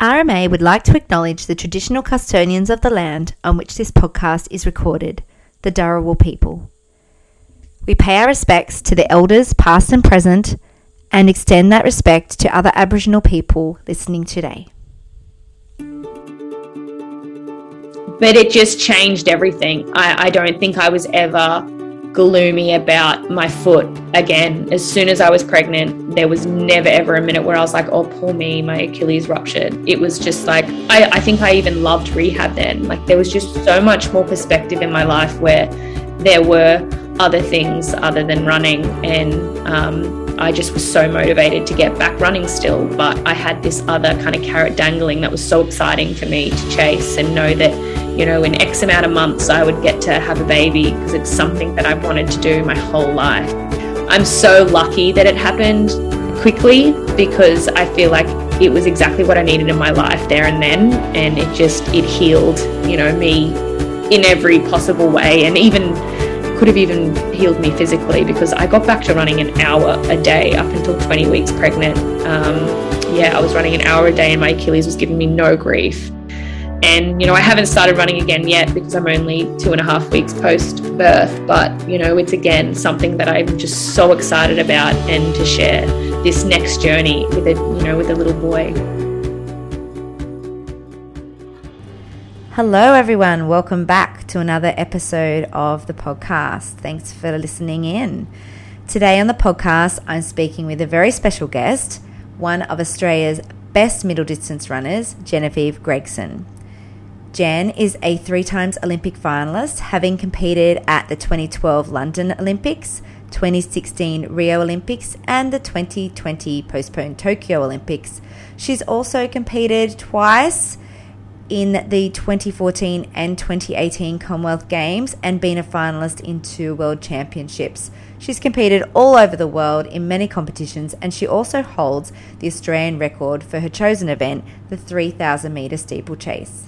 RMA would like to acknowledge the traditional custodians of the land on which this podcast is recorded, the Dharawal people. We pay our respects to the elders, past and present, and extend that respect to other Aboriginal people listening today. But it just changed everything. I, I don't think I was ever gloomy about my foot again. As soon as I was pregnant, there was never ever a minute where I was like, oh, poor me, my Achilles ruptured. It was just like, I, I think I even loved rehab then. Like, there was just so much more perspective in my life where there were other things other than running. And um, I just was so motivated to get back running still. But I had this other kind of carrot dangling that was so exciting for me to chase and know that you know, in X amount of months, I would get to have a baby because it's something that I've wanted to do my whole life. I'm so lucky that it happened quickly because I feel like it was exactly what I needed in my life there and then. And it just, it healed, you know, me in every possible way and even could have even healed me physically because I got back to running an hour a day up until 20 weeks pregnant. Um, yeah, I was running an hour a day and my Achilles was giving me no grief. And, you know, I haven't started running again yet because I'm only two and a half weeks post birth. But, you know, it's again something that I'm just so excited about and to share this next journey with a, you know, with a little boy. Hello, everyone. Welcome back to another episode of the podcast. Thanks for listening in. Today on the podcast, I'm speaking with a very special guest, one of Australia's best middle distance runners, Genevieve Gregson. Jen is a three times Olympic finalist, having competed at the 2012 London Olympics, 2016 Rio Olympics, and the 2020 postponed Tokyo Olympics. She's also competed twice in the 2014 and 2018 Commonwealth Games and been a finalist in two World Championships. She's competed all over the world in many competitions and she also holds the Australian record for her chosen event, the 3000 metre steeplechase.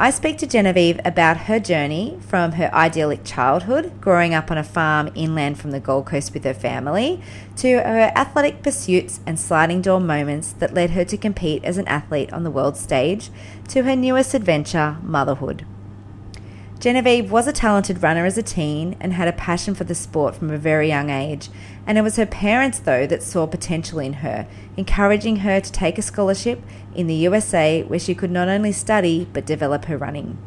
I speak to Genevieve about her journey from her idyllic childhood, growing up on a farm inland from the Gold Coast with her family, to her athletic pursuits and sliding door moments that led her to compete as an athlete on the world stage, to her newest adventure, motherhood. Genevieve was a talented runner as a teen and had a passion for the sport from a very young age, and it was her parents, though, that saw potential in her, encouraging her to take a scholarship in the USA where she could not only study but develop her running.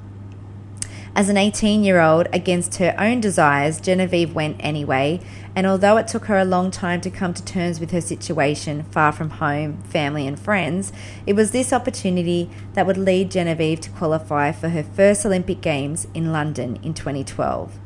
As an 18 year old, against her own desires, Genevieve went anyway, and although it took her a long time to come to terms with her situation, far from home, family, and friends, it was this opportunity that would lead Genevieve to qualify for her first Olympic Games in London in 2012.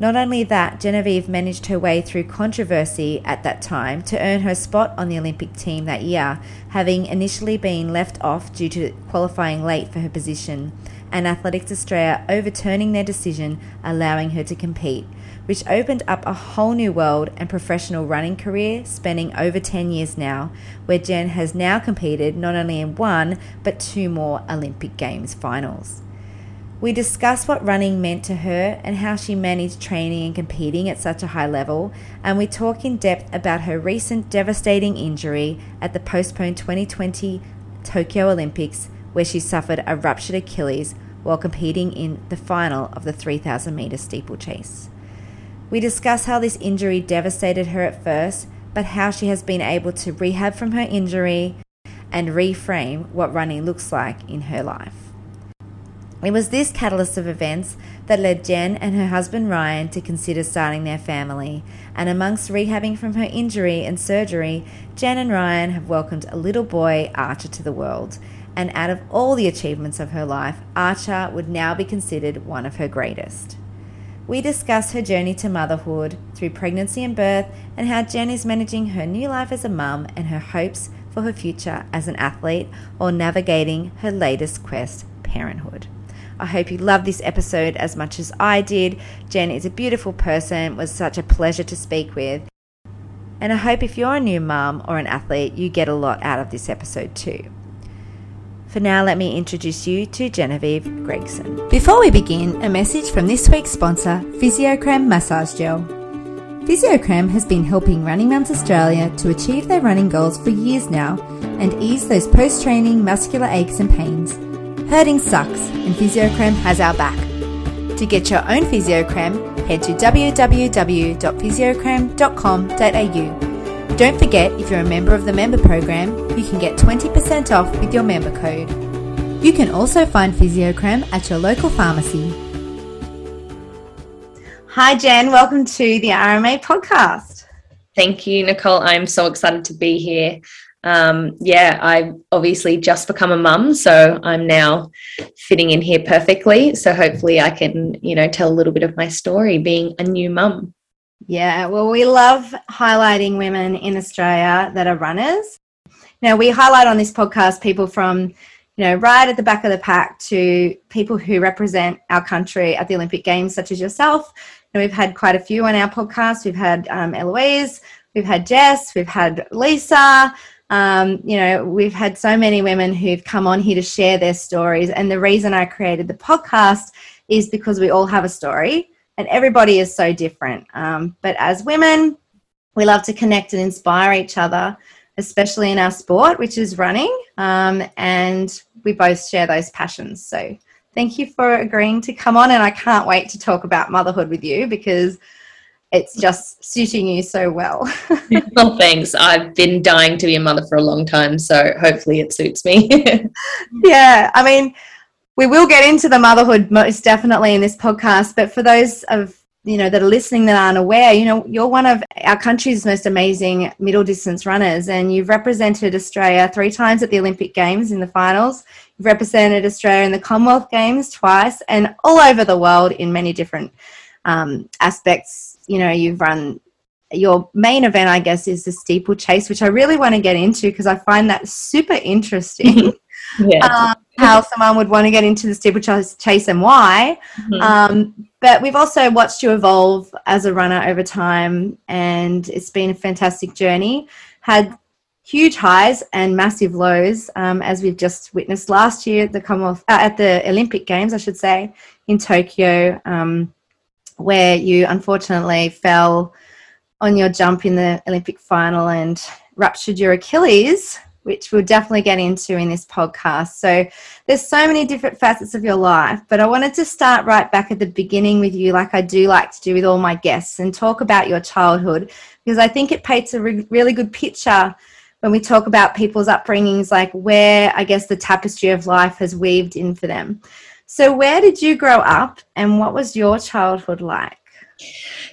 Not only that, Genevieve managed her way through controversy at that time to earn her spot on the Olympic team that year, having initially been left off due to qualifying late for her position and Athletics Australia overturning their decision, allowing her to compete, which opened up a whole new world and professional running career spanning over 10 years now, where Jen has now competed not only in one but two more Olympic Games finals. We discuss what running meant to her and how she managed training and competing at such a high level, and we talk in depth about her recent devastating injury at the postponed 2020 Tokyo Olympics, where she suffered a ruptured Achilles while competing in the final of the 3,000 metre steeplechase. We discuss how this injury devastated her at first, but how she has been able to rehab from her injury and reframe what running looks like in her life. It was this catalyst of events that led Jen and her husband Ryan to consider starting their family. And amongst rehabbing from her injury and surgery, Jen and Ryan have welcomed a little boy, Archer, to the world and out of all the achievements of her life, Archer would now be considered one of her greatest. We discuss her journey to motherhood through pregnancy and birth and how Jen is managing her new life as a mum and her hopes for her future as an athlete or navigating her latest quest, parenthood. I hope you love this episode as much as I did. Jen is a beautiful person, was such a pleasure to speak with. And I hope if you're a new mum or an athlete, you get a lot out of this episode too. For now, let me introduce you to Genevieve Gregson. Before we begin, a message from this week's sponsor, Physiocrem Massage Gel. Physiocrem has been helping Running Mums Australia to achieve their running goals for years now and ease those post training muscular aches and pains. Hurting sucks, and Physiocrem has our back. To get your own Physiocrem, head to www.physiocrem.com.au. Don't forget, if you're a member of the member program, you can get 20% off with your member code. You can also find Physiocrem at your local pharmacy. Hi, Jen. Welcome to the RMA podcast. Thank you, Nicole. I'm so excited to be here. Um, yeah, I've obviously just become a mum, so I'm now fitting in here perfectly. So hopefully, I can, you know, tell a little bit of my story being a new mum. Yeah, well, we love highlighting women in Australia that are runners. Now, we highlight on this podcast people from you know, right at the back of the pack to people who represent our country at the Olympic Games, such as yourself, And we've had quite a few on our podcast. We've had um, Eloise, we've had Jess, we've had Lisa. Um, you know, we've had so many women who've come on here to share their stories. And the reason I created the podcast is because we all have a story and everybody is so different. Um, but as women, we love to connect and inspire each other, especially in our sport, which is running. Um, and we both share those passions. So thank you for agreeing to come on. And I can't wait to talk about motherhood with you because it's just suiting you so well. well, thanks. I've been dying to be a mother for a long time, so hopefully it suits me. yeah, I mean, we will get into the motherhood most definitely in this podcast, but for those of you know that are listening that aren't aware, you know, you're one of our country's most amazing middle distance runners, and you've represented Australia three times at the Olympic Games in the finals. You've represented Australia in the Commonwealth Games twice, and all over the world in many different um, aspects. You know, you've run your main event, I guess, is the steeplechase, which I really want to get into because I find that super interesting. yeah. Um, how someone would want to get into the steeplechase chase and why. Mm-hmm. Um, but we've also watched you evolve as a runner over time, and it's been a fantastic journey. Had huge highs and massive lows, um, as we've just witnessed last year at the Commonwealth, uh, at the Olympic Games, I should say, in Tokyo, um, where you unfortunately fell on your jump in the Olympic final and ruptured your Achilles, which we'll definitely get into in this podcast. So there's so many different facets of your life, but I wanted to start right back at the beginning with you, like I do like to do with all my guests, and talk about your childhood because I think it paints a re- really good picture when we talk about people's upbringings, like where I guess the tapestry of life has weaved in for them. So, where did you grow up and what was your childhood like?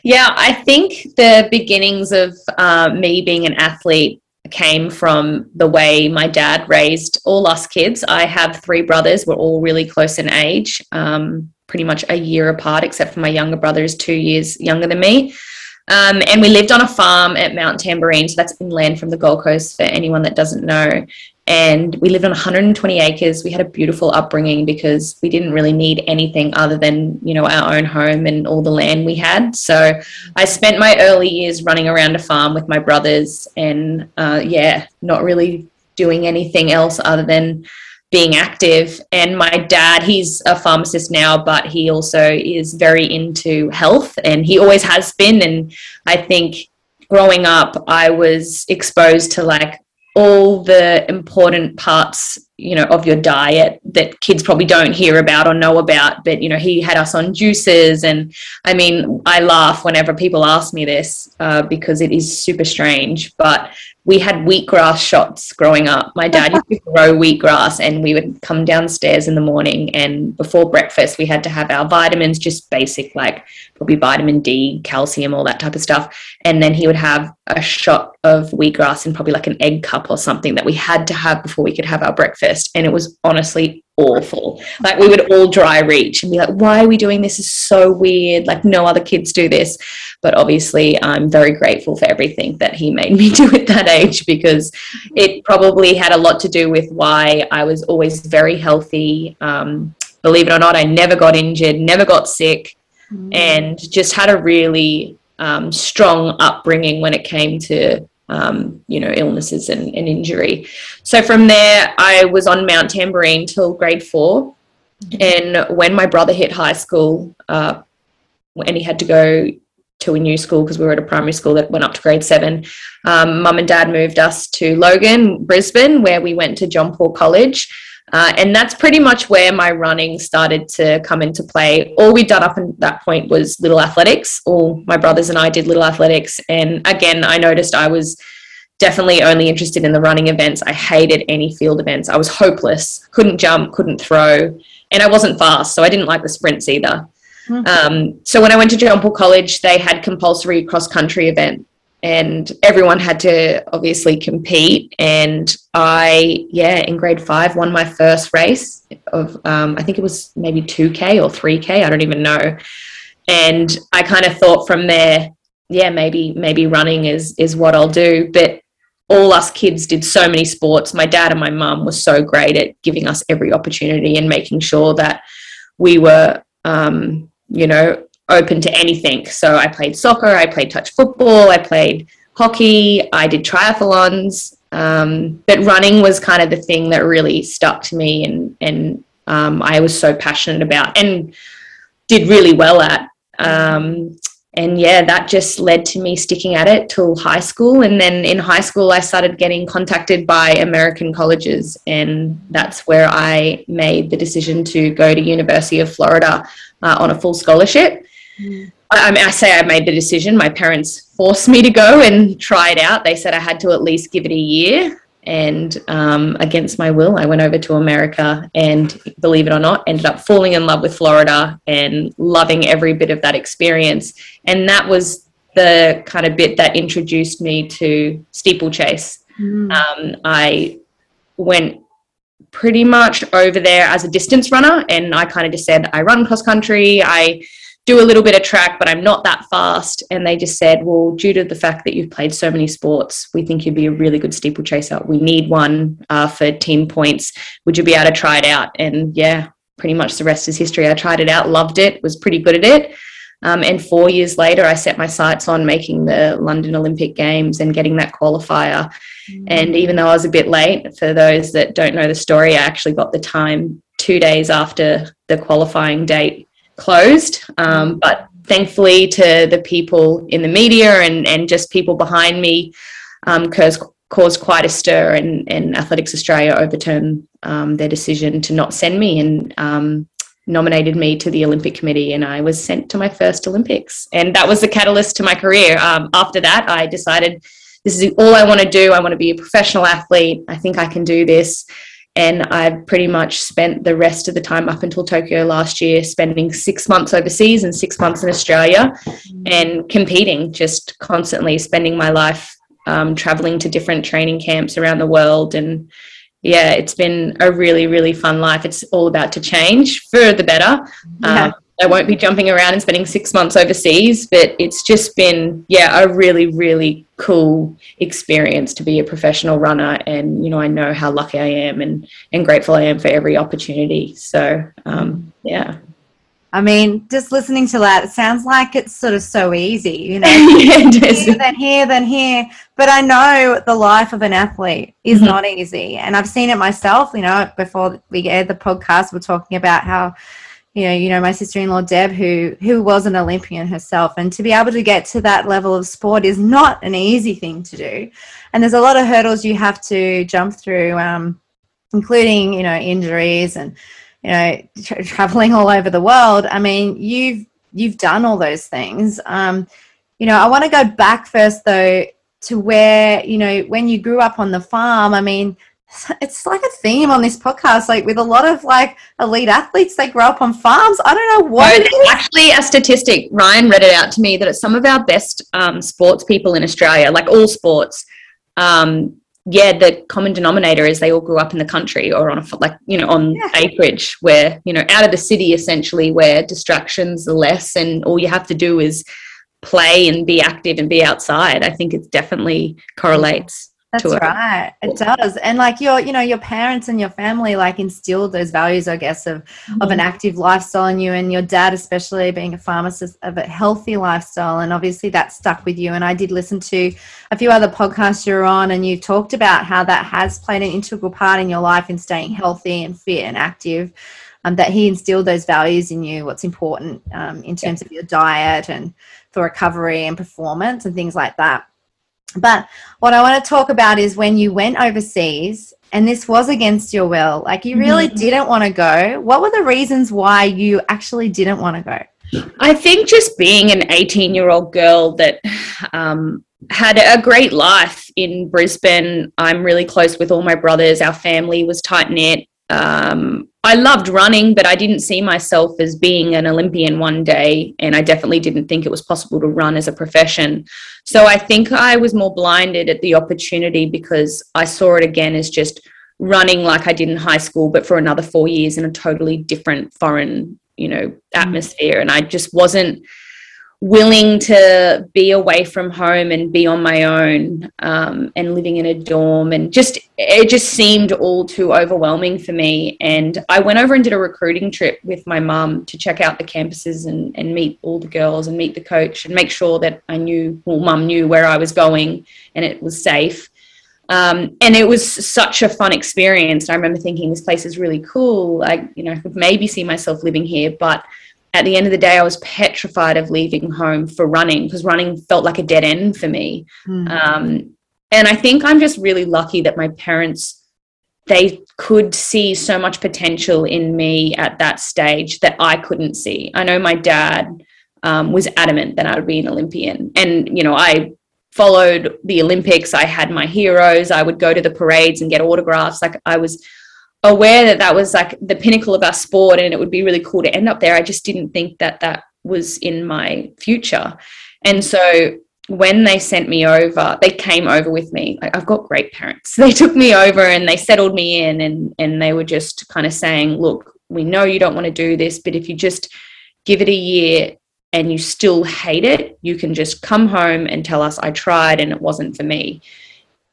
Yeah, I think the beginnings of uh, me being an athlete came from the way my dad raised all us kids. I have three brothers, we're all really close in age, um, pretty much a year apart, except for my younger brother is two years younger than me. Um, and we lived on a farm at Mount Tamborine, so that's inland from the Gold Coast for anyone that doesn't know. And we lived on 120 acres. We had a beautiful upbringing because we didn't really need anything other than, you know, our own home and all the land we had. So I spent my early years running around a farm with my brothers and, uh, yeah, not really doing anything else other than being active. And my dad, he's a pharmacist now, but he also is very into health and he always has been. And I think growing up, I was exposed to like all the important parts you know of your diet that kids probably don't hear about or know about but you know he had us on juices. And i mean i laugh whenever people ask me this uh, because it is super strange but we had wheatgrass shots growing up. My dad used to grow wheatgrass, and we would come downstairs in the morning. And before breakfast, we had to have our vitamins, just basic, like probably vitamin D, calcium, all that type of stuff. And then he would have a shot of wheatgrass and probably like an egg cup or something that we had to have before we could have our breakfast. And it was honestly awful. Like we would all dry reach and be like, why are we doing this? this is so weird. Like no other kids do this. But obviously I'm very grateful for everything that he made me do at that age because it probably had a lot to do with why I was always very healthy. Um, believe it or not, I never got injured, never got sick, mm-hmm. and just had a really um, strong upbringing when it came to um, you know, illnesses and, and, injury. So from there, I was on Mount Tamborine till grade four. And when my brother hit high school uh, and he had to go to a new school because we were at a primary school that went up to grade seven. Um, Mum and dad moved us to Logan, Brisbane, where we went to John Paul College. Uh, and that's pretty much where my running started to come into play. All we'd done up at that point was little athletics. All my brothers and I did little athletics. And again, I noticed I was definitely only interested in the running events. I hated any field events. I was hopeless, couldn't jump, couldn't throw, and I wasn't fast. So I didn't like the sprints either. Mm-hmm. Um, so when I went to John Paul College, they had compulsory cross country event and everyone had to obviously compete. And I, yeah, in grade five, won my first race of, um, I think it was maybe 2K or 3K, I don't even know. And I kind of thought from there, yeah, maybe maybe running is is what I'll do. But all us kids did so many sports. My dad and my mum were so great at giving us every opportunity and making sure that we were, um, you know, open to anything. So I played soccer, I played touch football, I played hockey, I did triathlons. Um, but running was kind of the thing that really stuck to me and, and um, I was so passionate about and did really well at. Um, and yeah, that just led to me sticking at it till high school. And then in high school, I started getting contacted by American colleges, and that's where I made the decision to go to University of Florida uh, on a full scholarship. Mm. I, I mean, I say I made the decision. My parents forced me to go and try it out. They said I had to at least give it a year. And um, against my will, I went over to America and, believe it or not, ended up falling in love with Florida and loving every bit of that experience. And that was the kind of bit that introduced me to steeplechase. Mm. Um, I went pretty much over there as a distance runner, and I kind of just said, I run cross country. I do a little bit of track, but I'm not that fast. And they just said, well, due to the fact that you've played so many sports, we think you'd be a really good steeplechaser. We need one uh, for 10 points. Would you be able to try it out? And yeah, pretty much the rest is history. I tried it out, loved it, was pretty good at it. Um, and four years later, I set my sights on making the London Olympic Games and getting that qualifier. Mm. And even though I was a bit late, for those that don't know the story, I actually got the time two days after the qualifying date closed. Um, but thankfully, to the people in the media and, and just people behind me, um, caused, caused quite a stir, and, and Athletics Australia overturned um, their decision to not send me and um, nominated me to the Olympic Committee, and I was sent to my first Olympics. And that was the catalyst to my career. Um, after that, I decided this is all I want to do. I want to be a professional athlete. I think I can do this. And I've pretty much spent the rest of the time up until Tokyo last year spending six months overseas and six months in Australia and competing, just constantly spending my life um, traveling to different training camps around the world. And yeah, it's been a really, really fun life. It's all about to change for the better. Yeah. Um, I won't be jumping around and spending six months overseas, but it's just been, yeah, a really, really cool experience to be a professional runner. And, you know, I know how lucky I am and, and grateful I am for every opportunity. So, um, yeah. I mean, just listening to that, it sounds like it's sort of so easy, you know, yeah, here, then here, then here. But I know the life of an athlete is mm-hmm. not easy. And I've seen it myself, you know, before we aired the podcast, we're talking about how you know, you know, my sister-in-law Deb, who who was an Olympian herself, and to be able to get to that level of sport is not an easy thing to do, and there's a lot of hurdles you have to jump through, um, including you know injuries and you know tra- traveling all over the world. I mean, you've you've done all those things. Um, you know, I want to go back first though to where you know when you grew up on the farm. I mean, it's like a theme on this podcast like with a lot of like elite athletes they grow up on farms. I don't know what no, actually a statistic ryan read it out to me that it's some of our best um, sports people in australia like all sports um, yeah the common denominator is they all grew up in the country or on a like you know on yeah. acreage where you know out of the city essentially where distractions are less and all you have to do is play and be active and be outside. I think it definitely correlates That's right. It does. And like your, you know, your parents and your family like instilled those values, I guess, of mm-hmm. of an mm-hmm. active lifestyle in you and your dad especially being a pharmacist of a healthy lifestyle. And obviously that stuck with you. And I did listen to a few other podcasts you're on and you talked about how that has played an integral part in your life in staying healthy and fit and active. Um, that he instilled those values in you, what's important um, in terms yeah. of your diet and for recovery and performance and things like that. But what I want to talk about is when you went overseas and this was against your will, like you really mm-hmm. didn't want to go. What were the reasons why you actually didn't want to go? I think just being an 18 year old girl that um, had a great life in Brisbane. I'm really close with all my brothers. Our family was tight knit. Um, I loved running, but I didn't see myself as being an Olympian one day. And I definitely didn't think it was possible to run as a profession. So I think I was more blinded at the opportunity because I saw it again as just running like I did in high school, but for another four years in a totally different foreign, you know, mm. atmosphere. And I just wasn't willing to be away from home and be on my own um, and living in a dorm. And just it just seemed all too overwhelming for me. And i went over and did a recruiting trip with my mum to check out the campuses and, and meet all the girls and meet the coach and make sure that i knew well mum knew where i was going and it was safe. Um, and it was such a fun experience. I remember thinking this place is really cool. I you know could maybe see myself living here but at the end of the day, I was petrified of leaving home for running because running felt like a dead end for me. Mm. Um, and I think I'm just really lucky that my parents they could see so much potential in me at that stage that I couldn't see. I know my dad um, was adamant that I would be an Olympian, and you know I followed the Olympics. I had my heroes. I would go to the parades and get autographs. Like I was aware that that was like the pinnacle of our sport and it would be really cool to end up there. I just didn't think that that was in my future. And so when they sent me over, they came over with me. Like, I've got great parents. They took me over and they settled me in and and they were just kind of saying, "Look, we know you don't want to do this, but if you just give it a year and you still hate it, you can just come home and tell us I tried and it wasn't for me."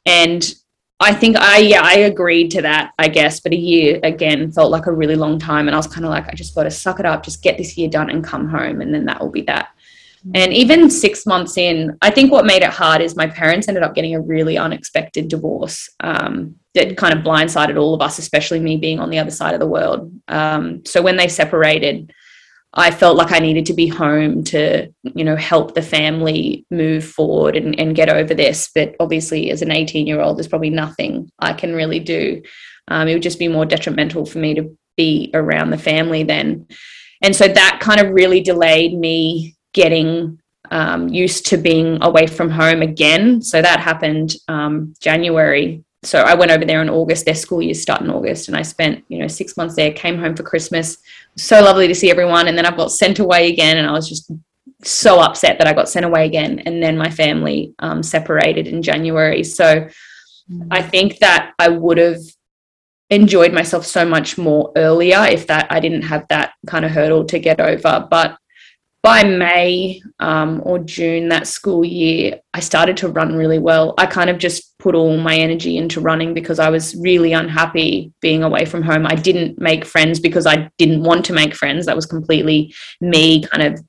And I think I yeah I agreed to that I guess, but a year again felt like a really long time, and I was kind of like I just got to suck it up, just get this year done and come home, and then that will be that. Mm-hmm. And even six months in, I think what made it hard is my parents ended up getting a really unexpected divorce um, that kind of blindsided all of us, especially me being on the other side of the world. Um, so when they separated, I felt like I needed to be home to, you know, help the family move forward and, and get over this. But obviously, as an 18 year old, there's probably nothing I can really do. Um, it would just be more detrimental for me to be around the family then. And so that kind of really delayed me getting um, used to being away from home again. So that happened um, January so I went over there in August. Their school year start in August, and I spent you know six months there. Came home for Christmas. So lovely to see everyone, and then I got sent away again, and I was just so upset that I got sent away again. And then my family um, separated in January. So mm. I think that I would have enjoyed myself so much more earlier if that I didn't have that kind of hurdle to get over. But by May um, or June that school year, I started to run really well. I kind of just put all my energy into running because I was really unhappy being away from home. I didn't make friends because I didn't want to make friends. That was completely me kind of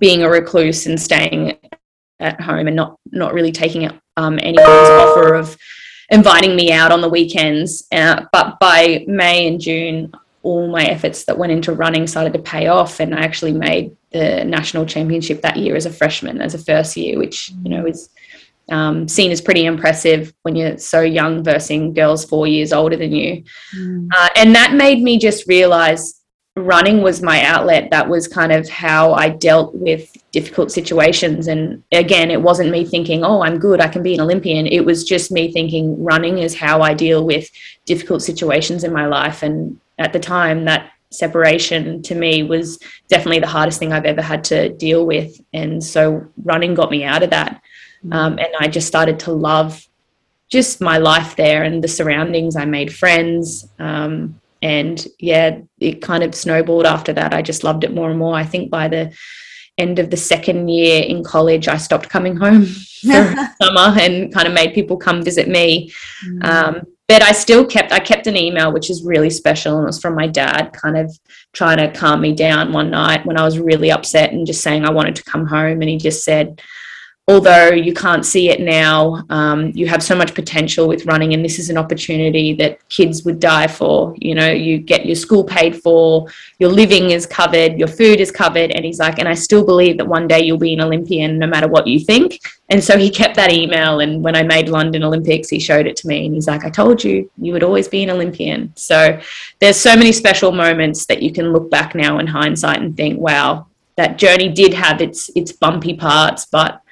being a recluse and staying at home and not not really taking um, anyone's offer of inviting me out on the weekends. Uh, but by May and June, all my efforts that went into running started to pay off, and I actually made the national championship that year as a freshman, as a first year, which you know is um, seen as pretty impressive when you're so young versus girls four years older than you. Mm. Uh, and that made me just realize running was my outlet. That was kind of how I dealt with difficult situations. And again, it wasn't me thinking, oh, I'm good, I can be an Olympian. It was just me thinking running is how I deal with difficult situations in my life. And at the time, that separation to me was definitely the hardest thing I've ever had to deal with. And so running got me out of that. Mm. Um, and I just started to love just my life there and the surroundings. I made friends. Um, and yeah, it kind of snowballed after that. I just loved it more and more. I think by the end of the second year in college, I stopped coming home. for summer and kind of made people come visit me. Mm. Um, but I still kept I kept an email which is really special and it was from my dad kind of trying to calm me down one night when I was really upset and just saying I wanted to come home and he just said although you can't see it now, um, you have so much potential with running, and this is an opportunity that kids would die for. You know, you get your school paid for, your living is covered, your food is covered. And he's like, and I still believe that one day you'll be an Olympian no matter what you think. And so he kept that email. And when I made London Olympics, he showed it to me and he's like, I told you, you would always be an Olympian. So there's so many special moments that you can look back now in hindsight and think, wow, that journey did have its its bumpy parts, but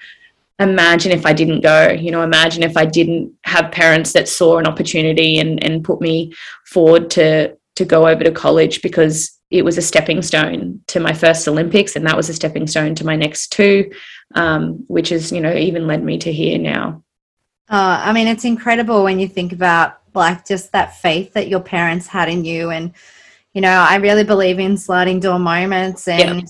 imagine if I didn't go, you know, imagine if I didn't have parents that saw an opportunity and, and put me forward to to go over to college because it was a stepping stone to my first Olympics and that was a stepping stone to my next two, um, which has, you know, even led me to here now. Uh, I mean, it's incredible when you think about like just that faith that your parents had in you. And, you know, I really believe in sliding door moments. And yeah.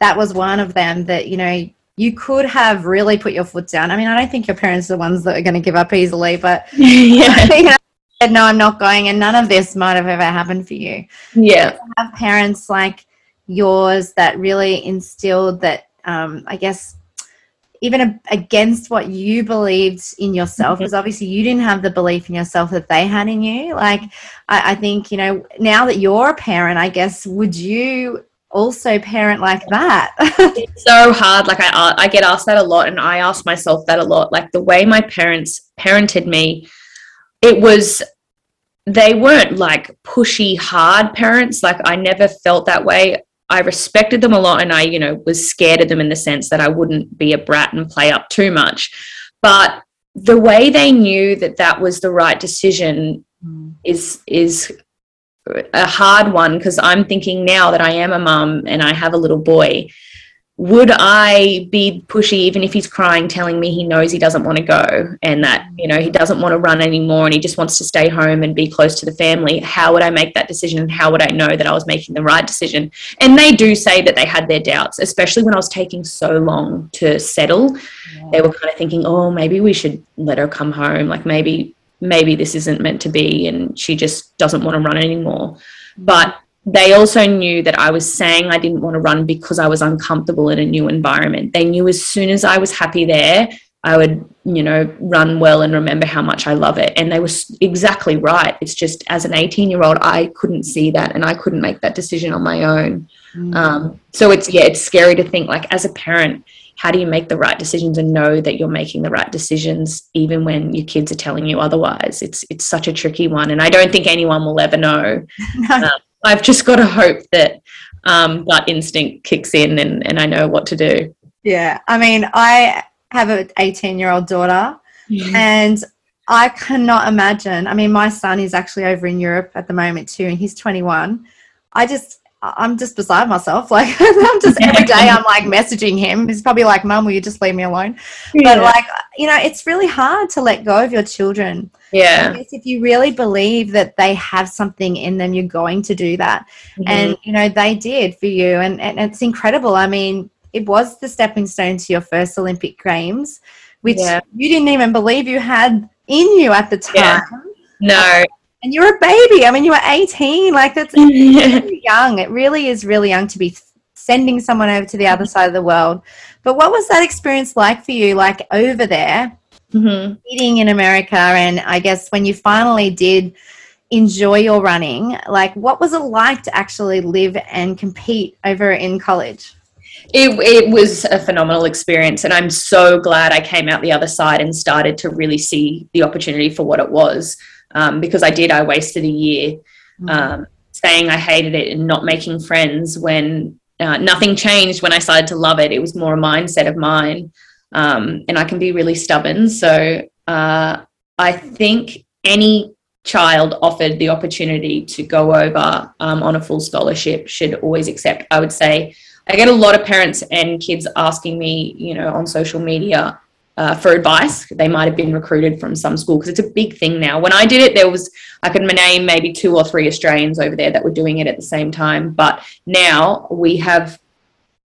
that was one of them that, you know, you could have really put your foot down. I mean, I don't think your parents are the ones that are going to give up easily, but yeah. you know, said, no, I'm not going, and none of this might have ever happened for you. Yeah, have parents like yours that really instilled that. Um, I guess even against what you believed in yourself, because mm-hmm. obviously you didn't have the belief in yourself that they had in you. Like, I, I think you know now that you're a parent, I guess would you also parent like that? it's so hard. Like I, I get asked that a lot, and I ask myself that a lot. Like the way my parents parented me, it was they weren't like pushy, hard parents. Like I never felt that way. I respected them a lot, and I, you know, was scared of them in the sense that I wouldn't be a brat and play up too much. But the way they knew that that was the right decision mm. is is a hard one because I'm thinking now that I am a mum and I have a little boy. Would I be pushy even if he's crying, telling me he knows he doesn't want to go and that, you know, he doesn't want to run anymore and he just wants to stay home and be close to the family? How would I make that decision and how would I know that I was making the right decision? And they do say that they had their doubts, especially when I was taking so long to settle. Yeah. They were kind of thinking, oh, maybe we should let her come home. Like maybe maybe this isn't meant to be and she just doesn't want to run anymore. But they also knew that I was saying I didn't want to run because I was uncomfortable in a new environment. They knew as soon as I was happy there, I would, you know, run well and remember how much I love it. And they were exactly right. It's just as an 18 year old, I couldn't see that and I couldn't make that decision on my own. Mm. Um, so it's, yeah, it's scary to think like as a parent, how do you make the right decisions and know that you're making the right decisions even when your kids are telling you otherwise it's it's such a tricky one and i don't think anyone will ever know no. uh, i've just got to hope that um, gut instinct kicks in and, and i know what to do yeah i mean i have an 18 year old daughter mm-hmm. and i cannot imagine i mean my son is actually over in europe at the moment too and he's 21 i just I'm just beside myself. Like I'm just every day I'm like messaging him. He's probably like, Mum, will you just leave me alone? Yeah. But like, you know, it's really hard to let go of your children. Yeah. if you really believe that they have something in them, you're going to do that. Mm-hmm. And, you know, they did for you. And, and it's incredible. I mean, it was the stepping stone to your first Olympic Games, which yeah. you didn't even believe you had in you at the time. Yeah. No, and you're a baby. I mean, you were 18. Like that's really young. It really is really young to be sending someone over to the other side of the world. But what was that experience like for you? Like over there, mm-hmm. eating in America, and I guess when you finally did enjoy your running, like what was it like to actually live and compete over in college? It, it was a phenomenal experience and i'm so glad i came out the other side and started to really see the opportunity for what it was um, because I did. I wasted a year mm-hmm. um, saying I hated it and not making friends when uh, nothing changed when I started to love it. It was more a mindset of mine. Um, and I can be really stubborn. So uh, I think any child offered the opportunity to go over um, on a full scholarship should always accept. I would say I get a lot of parents and kids asking me, you know, on social media, uh, for advice. They might have been recruited from some school because it's a big thing now. When I did it, there was I could name maybe two or three Australians over there that were doing it at the same time. But now we have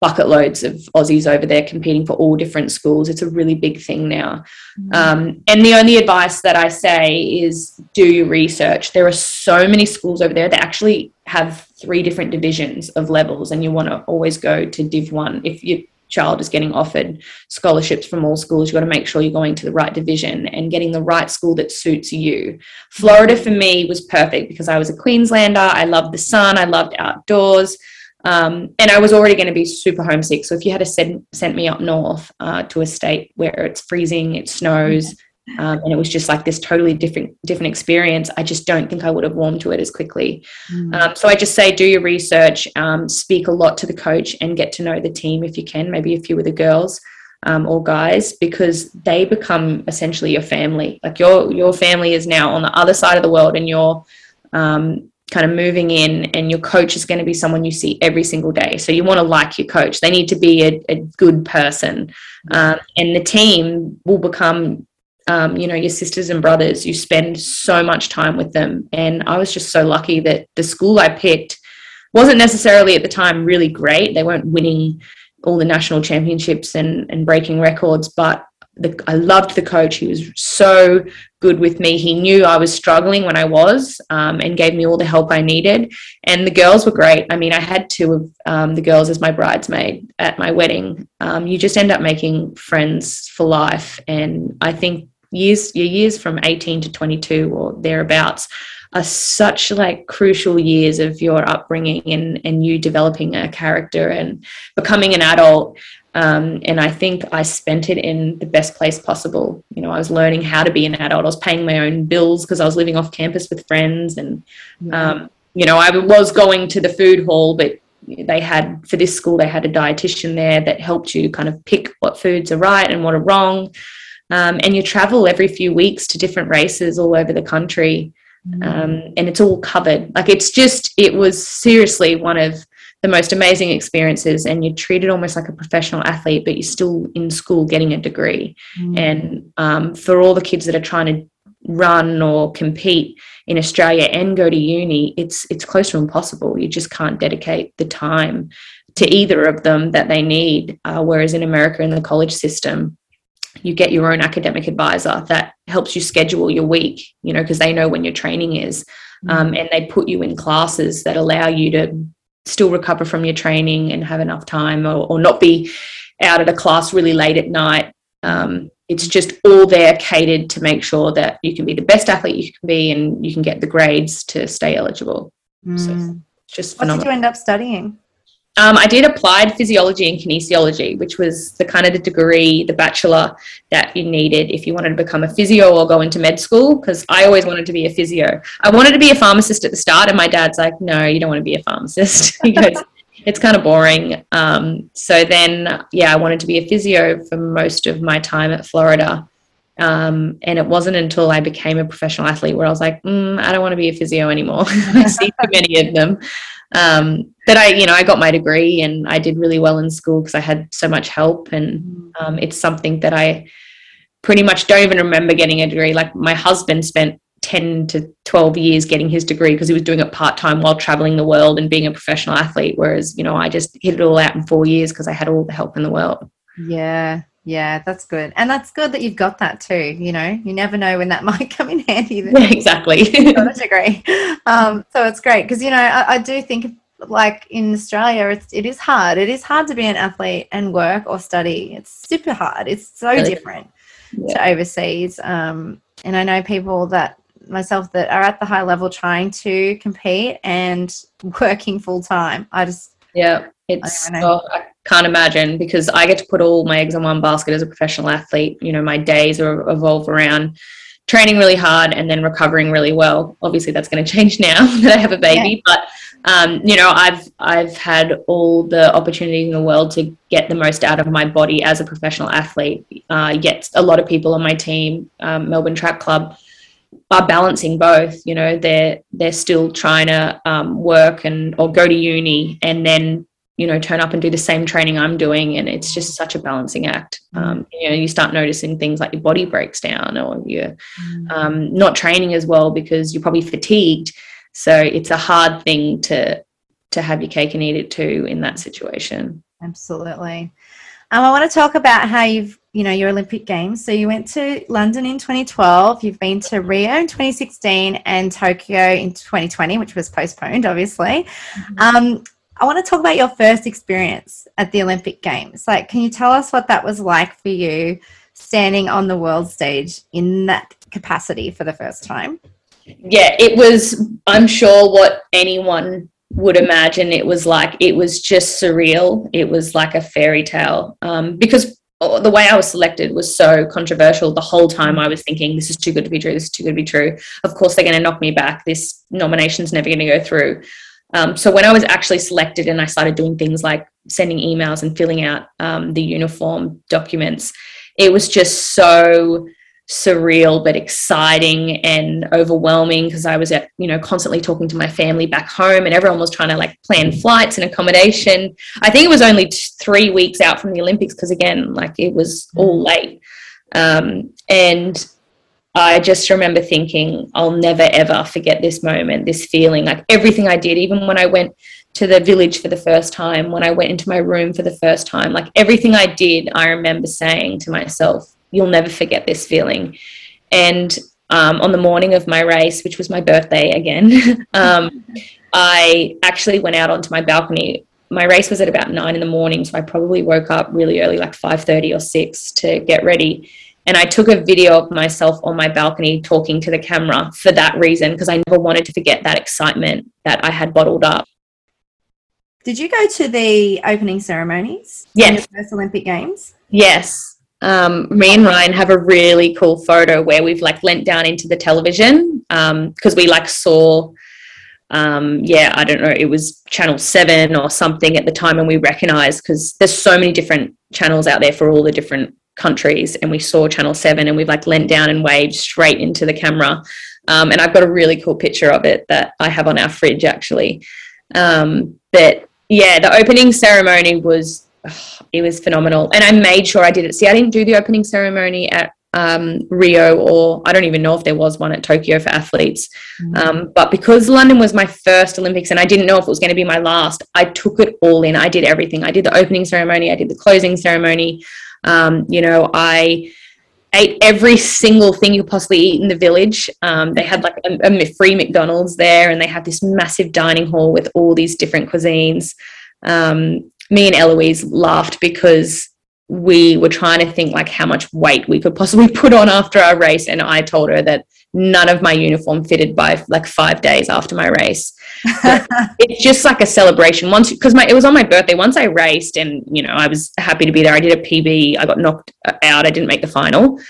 bucket loads of Aussies over there competing for all different schools. It's a really big thing now. Mm-hmm. Um, and the only advice that I say is do your research. There are so many schools over there that actually have three different divisions of levels, and you want to always go to Div 1 if your child is getting offered scholarships from all schools. You've got to make sure you're going to the right division and getting the right school that suits you. Florida for me was perfect because I was a Queenslander. I loved the sun, I loved outdoors. Um, and I was already going to be super homesick. So if you had to send sent me up north uh, to a state where it's freezing, it snows, um, and it was just like this totally different different experience, I just don't think I would have warmed to it as quickly. Mm. Um, so I just say do your research, um, speak a lot to the coach, and get to know the team if you can. Maybe a few of the girls. Um, or guys because they become essentially your family like your your family is now on the other side of the world and you're um, kind of moving in and your coach is going to be someone you see every single day so you want to like your coach they need to be a, a good person um, and the team will become um, you know your sisters and brothers you spend so much time with them and i was just so lucky that the school i picked wasn't necessarily at the time really great they weren't winning all the national championships and, and breaking records but the, I loved the coach. He was so good with me. He knew I was struggling when I was um, and gave me all the help I needed. And the girls were great. I mean, I had two of um, the girls as my bridesmaid at my wedding. Um, you just end up making friends for life. And I think years, your years from 18 to 22 or thereabouts are such like crucial years of your upbringing and, and you developing a character and becoming an adult um, and I think I spent it in the best place possible. You know, I was learning how to be an adult. I was paying my own bills because I was living off campus with friends. And, mm-hmm. um, you know, I was going to the food hall, but they had, for this school, they had a dietitian there that helped you kind of pick what foods are right and what are wrong. Um, and you travel every few weeks to different races all over the country. Mm-hmm. Um, and it's all covered. Like it's just, it was seriously one of, the most amazing experiences and you're treated almost like a professional athlete but you're still in school getting a degree mm. and um, for all the kids that are trying to run or compete in australia and go to uni it's it's close to impossible you just can't dedicate the time to either of them that they need uh, whereas in america in the college system you get your own academic advisor that helps you schedule your week you know because they know when your training is mm. um, and they put you in classes that allow you to still recover from your training and have enough time or, or not be out at a class really late at night. Um, it's just all there catered to make sure that you can be the best athlete you can be and you can get the grades to stay eligible. Mm. So just phenomenal. What did you end up studying? Um, I did applied physiology and kinesiology, which was the kind of the degree, the bachelor that you needed if you wanted to become a physio or go into med school. Because I always wanted to be a physio. I wanted to be a pharmacist at the start, and my dad's like, "No, you don't want to be a pharmacist." goes, "It's kind of boring." Um, so then, yeah, I wanted to be a physio for most of my time at Florida. Um, and it wasn't until I became a professional athlete where I was like, mm, I don't want to be a physio anymore. I see too many of them. Um, but I, you know, I got my degree and I did really well in school because I had so much help. And mm. um, it's something that I pretty much don't even remember getting a degree. Like my husband spent 10 to 12 years getting his degree because he was doing it part time while traveling the world and being a professional athlete. Whereas, you know, I just hit it all out in four years because I had all the help in the world. Yeah. Yeah, that's good. And that's good that you've got that too. You know, you never know when that might come in handy. Yeah, exactly. got a degree. Um, so it's great because, you know, I, I, do think like in Australia, it's, it is hard. It is hard to be an athlete and work or study. It's super hard. It's so different yeah. to overseas. Um, and I know people that myself that are at the high level trying to compete and working full time. I just yeah, it's I, oh, I can't imagine because I get to put all my eggs in one basket as a professional athlete. You know, my days are evolve around training really hard and then recovering really well. Obviously, that's going to change now that I have a baby, yeah. but um, you know, I've I've had all the opportunities in the world to get the most out of my body as a professional athlete. Uh, yet a lot of people on my team, um, Melbourne Track Club, are balancing both. You know, they're they're still trying to um, work and or go to uni and then you know turn up and do the same training I'm doing, and it's just such a balancing act. Mm. Um, you know, you start noticing things like your body breaks down or you're mm. um, not training as well because you're probably fatigued so it's a hard thing to to have your cake and eat it too in that situation. Absolutely. Um, I want to talk about how you've, you know, your Olympic Games. So you went to London in 2012, you've been to Rio in 2016 and Tokyo in 2020, which was postponed, obviously. Mm-hmm. Um, I want to talk about your first experience at the Olympic Games. Like, can you tell us what that was like for you standing on the world stage in that capacity for the first time? Yeah, it was, I'm sure, what anyone would imagine it was like. It was just surreal. It was like a fairy tale um, because the way I was selected was so controversial. The whole time I was thinking, this is too good to be true. This is too good to be true. Of course, they're going to knock me back. This nomination's never going to go through. Um, so when I was actually selected and I started doing things like sending emails and filling out um, the uniform documents, it was just so surreal but exciting and overwhelming because I was at you know constantly talking to my family back home and everyone was trying to like plan flights and accommodation. I think it was only three weeks out from the Olympics because again like it was all late um, and I just remember thinking, I'll never ever forget this moment, this feeling, like everything I did, even when I went to the village for the first time, when I went into my room for the first time, like everything I did, I remember saying to myself, You'll never forget this feeling. And um, on the morning of my race, which was my birthday again, um, I actually went out onto my balcony. My race was at about nine in the morning, so I probably woke up really early, like five thirty or six, to get ready and I took a video of myself on my balcony talking to the camera for that reason, because I never wanted to forget that excitement that I had bottled up. Did you go to the opening ceremonies? Yes. first Olympic Games? Yes. Um, me and Ryan have a really cool photo where we've like leant down into the television because um, we like saw um, yeah, I don't know, it was channel seven or something at the time, and we recognized because there's so many different channels out there for all the different countries and we saw channel 7 and we've like leant down and waved straight into the camera um, and i've got a really cool picture of it that i have on our fridge actually um, but yeah the opening ceremony was oh, it was phenomenal and i made sure i did it see i didn't do the opening ceremony at um, Rio, or I don't even know if there was one at Tokyo for athletes. Mm-hmm. Um, but because London was my first Olympics and I didn't know if it was going to be my last, I took it all in. I did everything. I did the opening ceremony, I did the closing ceremony, um, you know, I ate every single thing you could possibly eat in the village. Um, they had like a, a, free McDonald's there, and they had this massive dining hall with all these different cuisines. Um, me and Eloise laughed because we were trying to think like how much weight we could possibly put on after our race, and I told her that none of my uniform fitted by like five days after my race. it's just like a celebration. Once because my it was on my birthday. Once I raced and you know I was happy to be there. I did a PB. I got knocked out. I didn't make the final.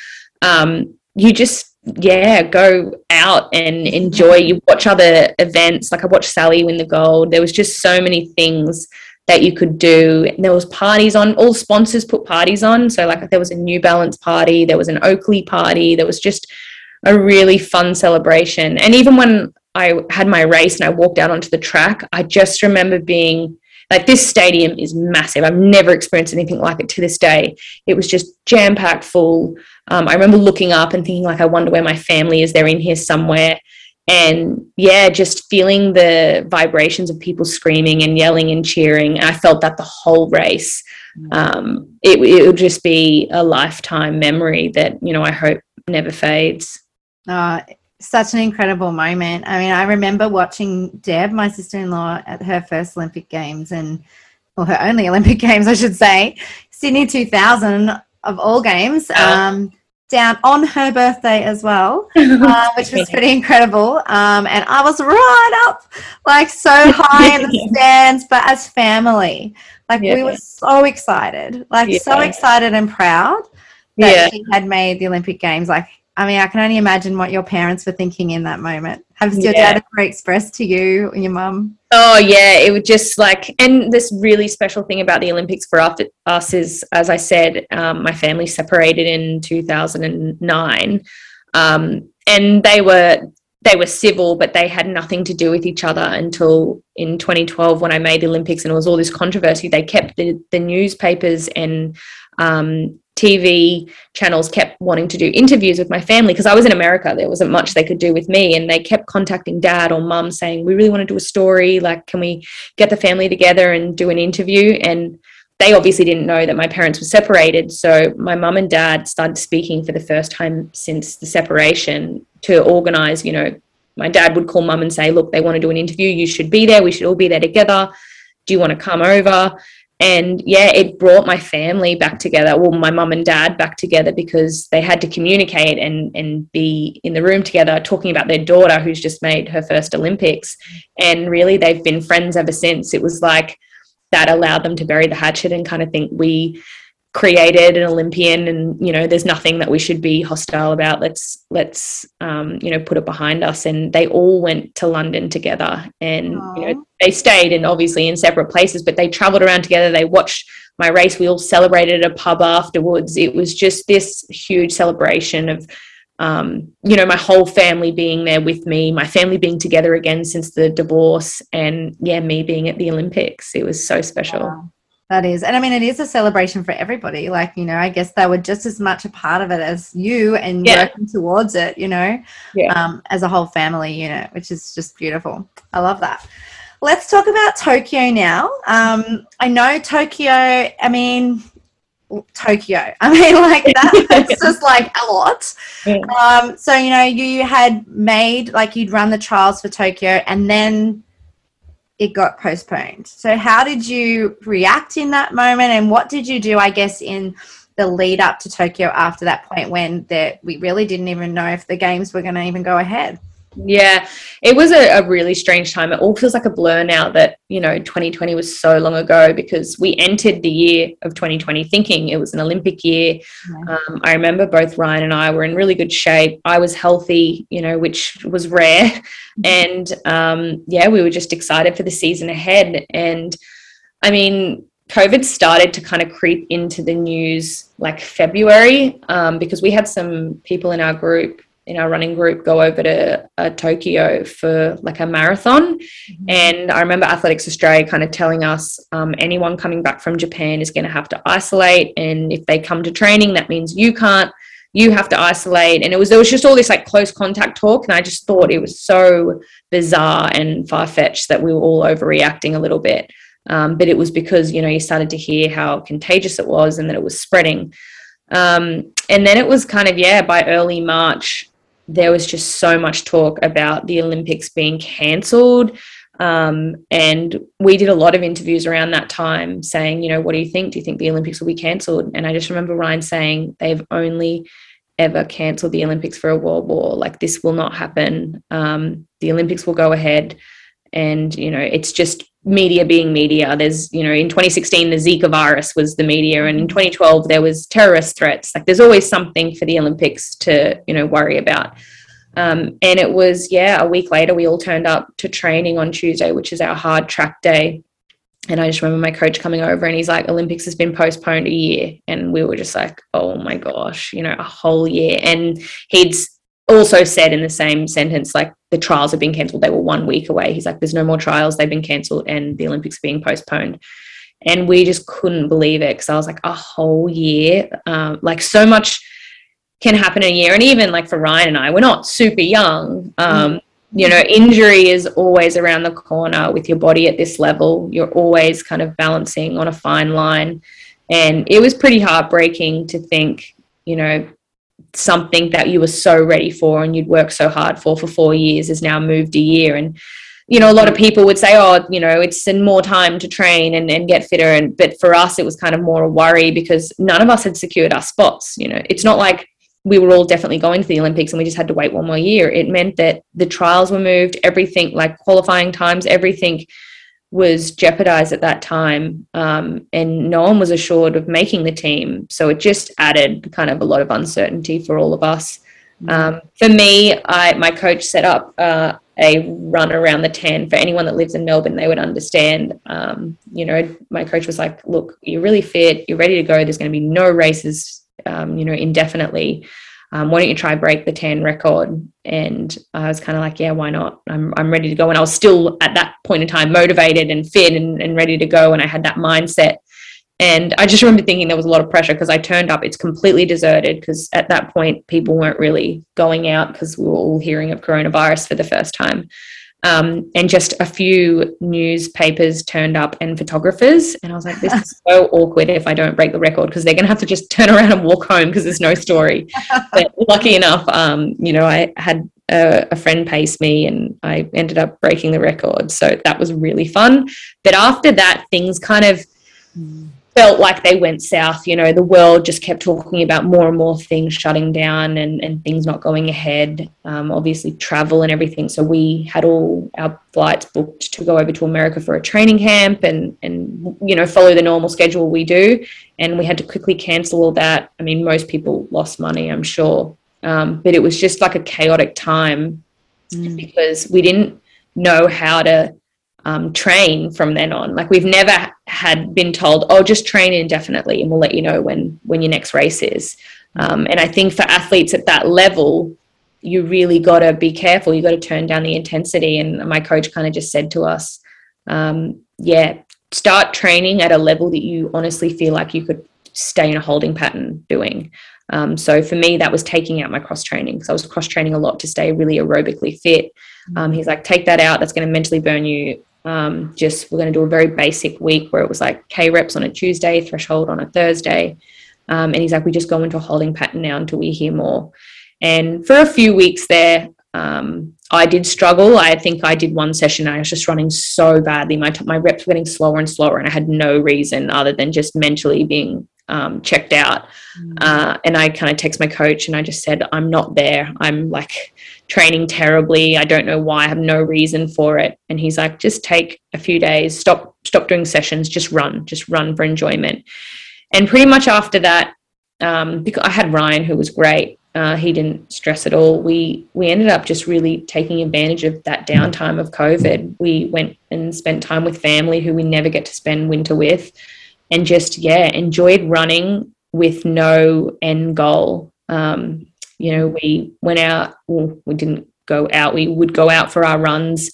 Um, you just yeah go out and enjoy. You watch other events. Like I watched Sally win the gold. There was just so many things that you could do. There was parties on. All sponsors put parties on. So like there was a New Balance party. There was an Oakley party. There was just a really fun celebration. And even when I had my race and I walked out onto the track, I just remember being like, this stadium is massive. I've never experienced anything like it to this day. It was just jam packed full. Um, I remember looking up and thinking, like, I wonder where my family is. They're in here somewhere. And yeah, just feeling the vibrations of people screaming and yelling and cheering. And I felt that the whole race. Um, it, it would just be a lifetime memory that, you know, I hope never fades. Uh, such an incredible moment. I mean, I remember watching Deb, my sister in law, at her first Olympic Games and, or her only Olympic Games, I should say, Sydney 2000 of all games, um, down on her birthday as well, uh, which was pretty incredible. Um, and I was right up, like so high in the stands, but as family, like yeah. we were so excited, like yeah. so excited and proud that yeah. she had made the Olympic Games. Like I mean, I can only imagine what your parents were thinking in that moment. Has your yeah. dad ever expressed to you and your mum? Oh yeah, it would just like, and this really special thing about the Olympics for us is, as I said, um, my family separated in 2009, um, and they were they were civil, but they had nothing to do with each other until in 2012 when I made the Olympics, and it was all this controversy. They kept the, the newspapers and um, TV channels kept wanting to do interviews with my family because I was in America. There wasn't much they could do with me. And they kept contacting dad or mum saying, We really want to do a story. Like, can we get the family together and do an interview? And they obviously didn't know that my parents were separated. So my mum and dad started speaking for the first time since the separation to organize, you know, my dad would call mum and say, look, they want to do an interview. You should be there. We should all be there together. Do you want to come over? And yeah, it brought my family back together. Well, my mum and dad back together because they had to communicate and, and be in the room together talking about their daughter who's just made her first Olympics. And really, they've been friends ever since. It was like, that allowed them to bury the hatchet and kind of think we created an Olympian and you know there's nothing that we should be hostile about let's let's um, you know put it behind us and they all went to London together and Aww. you know they stayed and obviously in separate places but they traveled around together they watched my race we all celebrated at a pub afterwards it was just this huge celebration of um, you know, my whole family being there with me, my family being together again since the divorce, and yeah, me being at the Olympics. It was so special. Wow. That is. And I mean, it is a celebration for everybody. Like, you know, I guess they were just as much a part of it as you and yeah. working towards it, you know, yeah. um, as a whole family unit, which is just beautiful. I love that. Let's talk about Tokyo now. Um, I know Tokyo, I mean, Tokyo. I mean, like that, that's just like a lot. Yeah. Um, so, you know, you had made, like, you'd run the trials for Tokyo and then it got postponed. So, how did you react in that moment, and what did you do, I guess, in the lead up to Tokyo after that point when that we really didn't even know if the games were going to even go ahead? Yeah, it was a, a, really strange time. It all feels like a blur now that, you know, 2020 was so long ago because we entered the year of 2020 thinking it was an Olympic year. Um, I remember both Ryan and I were in really good shape. I was healthy, you know, which was rare. Mm-hmm. And um, yeah, we were just excited for the season ahead. And I mean, COVID started to kind of creep into the news like February um, because we had some people in our group in our running group go over to uh, Tokyo for like a marathon. Mm-hmm. And I remember Athletics Australia kind of telling us um, anyone coming back from Japan is going to have to isolate. And if they come to training, that means you can't, you have to isolate. And it was, there was just all this like close contact talk. And I just thought it was so bizarre and far fetched that we were all overreacting a little bit. Um, but it was because, you know, you started to hear how contagious it was and that it was spreading. Um, and then it was kind of, yeah, by early March, there was just so much talk about the Olympics being cancelled. Um, and we did a lot of interviews around that time saying, you know, what do you think? Do you think the Olympics will be cancelled? And I just remember Ryan saying they've only ever cancelled the Olympics for a world war. Like this will not happen. Um, the Olympics will go ahead. And, you know, it's just media being media. There's, you know, in 2016, the Zika virus was the media, and in 2012, there was terrorist threats. Like, there's always something for the Olympics to, you know, worry about. Um, and it was, yeah, a week later, we all turned up to training on Tuesday, which is our hard track day. And I just remember my coach coming over and he's like, Olympics has been postponed a year. And we were just like, oh my gosh, you know, a whole year. And he'd also said in the same sentence, like the trials have been cancelled. They were one week away. He's like, there's no more trials. They've been cancelled and the Olympics being postponed. And we just couldn't believe it because I was like, a whole year. Um, like so much can happen in a year. And even like for Ryan and I, we're not super young. Um, mm. You know, injury is always around the corner with your body at this level. You're always kind of balancing on a fine line. And it was pretty heartbreaking to think, you know, something that you were so ready for and you'd worked so hard for for four years has now moved a year. And you know a lot of people would say oh you know it's in more time to train and, and get fitter. And but for us it was kind of more a worry because none of us had secured our spots you know. It's not like we were all definitely going to the olympics and we just had to wait one more year. It meant that the trials were moved everything like qualifying times everything was jeopardized at that time um, and no one was assured of making the team. So it just added kind of a lot of uncertainty for all of us. Mm-hmm. um, for me I, my coach set up uh, a run around the Tan for anyone that lives in melbourne they would understand um, you know my coach was like look you're really fit. You're ready to go. There's going to be no races um, you know indefinitely um, why don't you try break the Tan record? And I was kind of like, yeah, why not? I'm, I'm ready to go. And I was still at that point in time motivated and fit and, and ready to go. And I had that mindset. And I just remember thinking there was a lot of pressure because I turned up, it's completely deserted because at that point, people weren't really going out because we were all hearing of coronavirus for the first time. Um, and just a few newspapers turned up and photographers. And I was like, this is so awkward if I don't break the record because they're going to have to just turn around and walk home because there's no story. but lucky enough, um, you know, I had a, a, friend pace me and I ended up breaking the record. So that was really fun. But after that, things kind of. Mm felt like they went south. You know, the world just kept talking about more and more things shutting down and, and things not going ahead. Um, obviously, travel and everything. So we had all our flights booked to go over to America for a training camp and and you know follow the normal schedule we do. And we had to quickly cancel all that. I mean, most people lost money, I'm sure, um, but it was just like a chaotic time mm. because we didn't know how to um, train from then on. Like we've never had been told, "Oh, just train indefinitely, and we'll let you know when when your next race is." Um, and I think for athletes at that level, you really got to be careful. You got to turn down the intensity. And my coach kind of just said to us, um, "Yeah, start training at a level that you honestly feel like you could stay in a holding pattern doing." Um, so for me, that was taking out my cross training because I was cross training a lot to stay really aerobically fit. Um, he's like, take that out. That's going to mentally burn you um, just we're going to do a very basic week where it was like K reps on a Tuesday, threshold on a Thursday. Um, and he's like, we just go into a holding pattern now until we hear more. And for a few weeks there, um, I did struggle. I think I did one session. I was just running so badly. My, my reps were getting slower and slower, and I had no reason other than just mentally being um, checked out. Mm-hmm. Uh, and I kind of text my coach and I just said, I'm not there. I'm like training terribly. I don't know why. I have no reason for it. And he's like, just take a few days, stop, stop doing sessions, just run, just run for enjoyment. And pretty much after that, um, because I had Ryan, who was great. Uh, he didn't stress at all. We we ended up just really taking advantage of that downtime of COVID. We went and spent time with family who we never get to spend winter with and just yeah enjoyed running with no end goal. Um, you know we went out well, we didn't go out. We would go out for our runs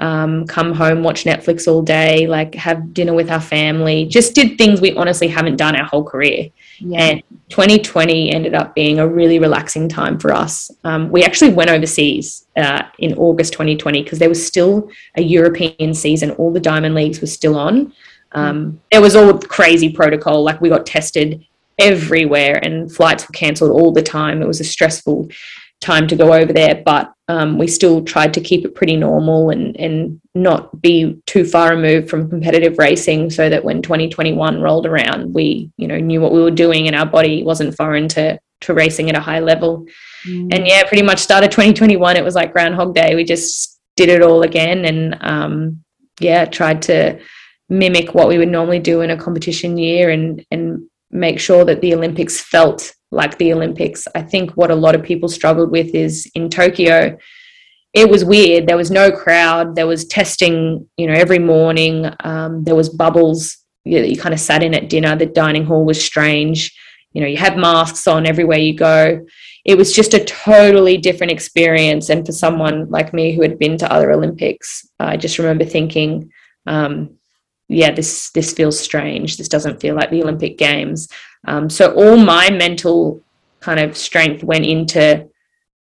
um, come home watch netflix all day like have dinner with our family. Just did things we honestly haven't done our whole career. Yeah. and 2020 ended up being a really relaxing time for us. Um, we actually went overseas uh, in august 2020 because there was still a european season. All the diamond leagues were still on um, there was all crazy protocol. Like we got tested everywhere, and flights were cancelled all the time. It was a stressful time to go over there, but um, we still tried to keep it pretty normal and and not be too far removed from competitive racing, so that when 2021 rolled around, we you know knew what we were doing, and our body wasn't foreign to to racing at a high level. Mm. And yeah, pretty much started 2021. It was like Groundhog Day. We just did it all again, and um, yeah, tried to mimic what we would normally do in a competition year and and make sure that the Olympics felt like the Olympics. I think what a lot of people struggled with is in Tokyo, it was weird. There was no crowd. There was testing, you know, every morning. Um, there was bubbles you, you kind of sat in at dinner. The dining hall was strange. You know, you had masks on everywhere you go. It was just a totally different experience. And for someone like me who had been to other Olympics, I just remember thinking, um, yeah, this this feels strange. This doesn't feel like the Olympic Games. Um, so all my mental kind of strength went into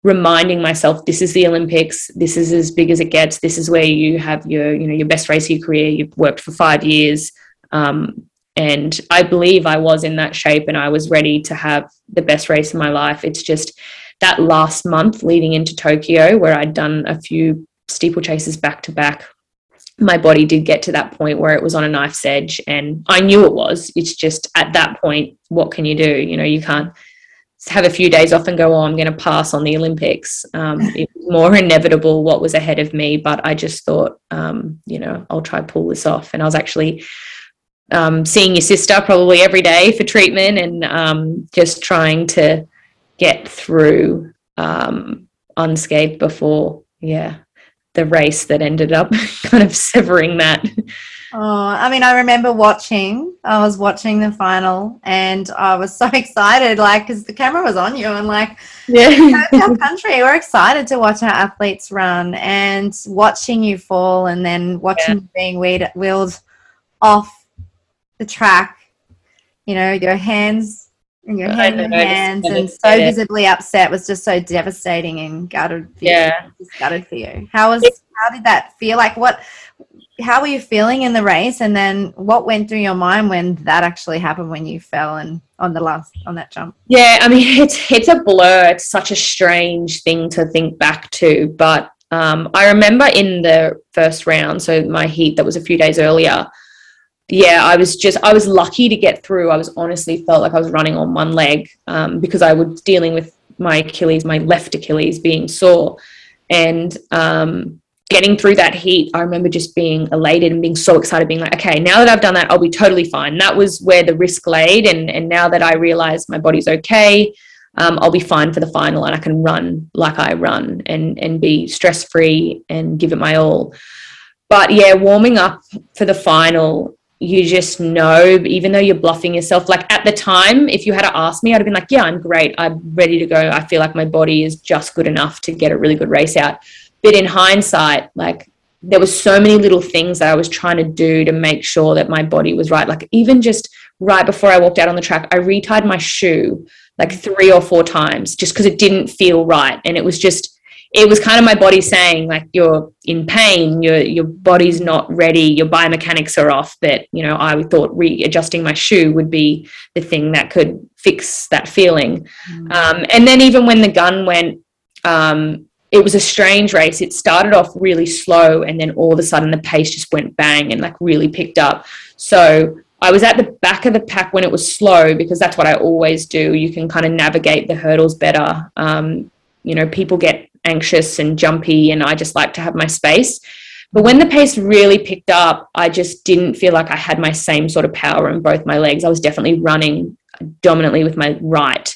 reminding myself this is the olympics. This is as big as it gets. This is where you have your you know your best race of your career. You've worked for five years. Um, and i believe i was in that shape and i was ready to have the best race of my life. It's just that last month leading into tokyo where i'd done a few steeplechases back to back my body did get to that point where it was on a knife's edge and I knew it was. It's just at that point, what can you do? You know, you can't have a few days off and go, oh, I'm going to pass on the Olympics. Um, it was more inevitable what was ahead of me, but I just thought, um, you know, I'll try pull this off. And I was actually um, seeing your sister probably every day for treatment and um, just trying to get through um, unscathed before, yeah, the race that ended up kind of severing that. Oh, I mean, I remember watching. I was watching the final, and I was so excited, like, because the camera was on you, and like, yeah, our country, we're excited to watch our athletes run, and watching you fall, and then watching yeah. you being wheeled, wheeled off the track. You know, your hands and your head in your hands and so visibly upset was just so devastating and gutted for yeah. you. Gutted for you. How was how did that feel? Like what how were you feeling in the race and then what went through your mind when that actually happened when you fell and on the last on that jump? Yeah, I mean it's it's a blur. It's such a strange thing to think back to. But um, I remember in the first round, so my heat that was a few days earlier, yeah, I was just I was lucky to get through. I was honestly felt like I was running on one leg um, because I was dealing with my Achilles, my left Achilles being sore, and um, getting through that heat. I remember just being elated and being so excited, being like, okay, now that I've done that, I'll be totally fine. That was where the risk laid, and and now that I realize my body's okay. Um, I'll be fine for the final and I can run like I run and and be stress free and give it my all. But yeah, warming up for the final, you just know, even though you're bluffing yourself, like at the time, if you had to ask me, I'd have been like, yeah, I'm great. I'm ready to go. I feel like my body is just good enough to get a really good race out. But in hindsight, like there was so many little things that I was trying to do to make sure that my body was right. Like even just right before I walked out on the track, I retied my shoe like three or four times just because it didn't feel right. And it was just, it was kind of my body saying like you're in pain your your body's not ready your biomechanics are off that you know i thought readjusting my shoe would be the thing that could fix that feeling mm. um, and then even when the gun went um, it was a strange race it started off really slow and then all of a sudden the pace just went bang and like really picked up so I was at the back of the pack when it was slow because that's what I always do. You can kind of navigate the hurdles better. Um, you know, people get anxious and jumpy, and I just like to have my space. But when the pace really picked up, I just didn't feel like I had my same sort of power in both my legs. I was definitely running dominantly with my right,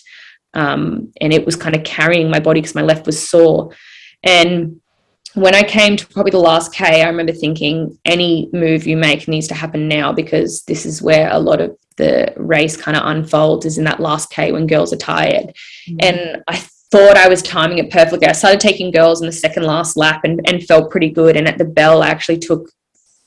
um, and it was kind of carrying my body because my left was sore. And when I came to probably the last K, I remember thinking any move you make needs to happen now because this is where a lot of the race kind of unfolds is in that last K when girls are tired. Mm-hmm. And I thought I was timing it perfectly. I started taking girls in the second last lap and, and felt pretty good. And at the bell, I actually took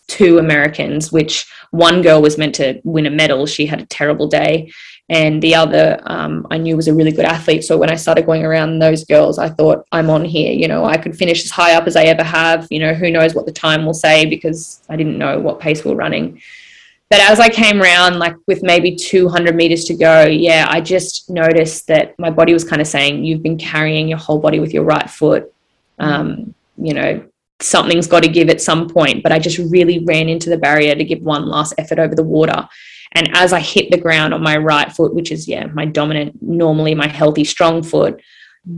two Americans, which one girl was meant to win a medal. She had a terrible day. And the other um, I knew was a really good athlete. So when I started going around those girls, I thought, I'm on here. You know, I could finish as high up as I ever have. You know, who knows what the time will say because I didn't know what pace we we're running. But as I came around, like with maybe 200 meters to go, yeah, I just noticed that my body was kind of saying, You've been carrying your whole body with your right foot. Um, you know, something's got to give at some point. But I just really ran into the barrier to give one last effort over the water. And as I hit the ground on my right foot, which is, yeah, my dominant, normally my healthy, strong foot,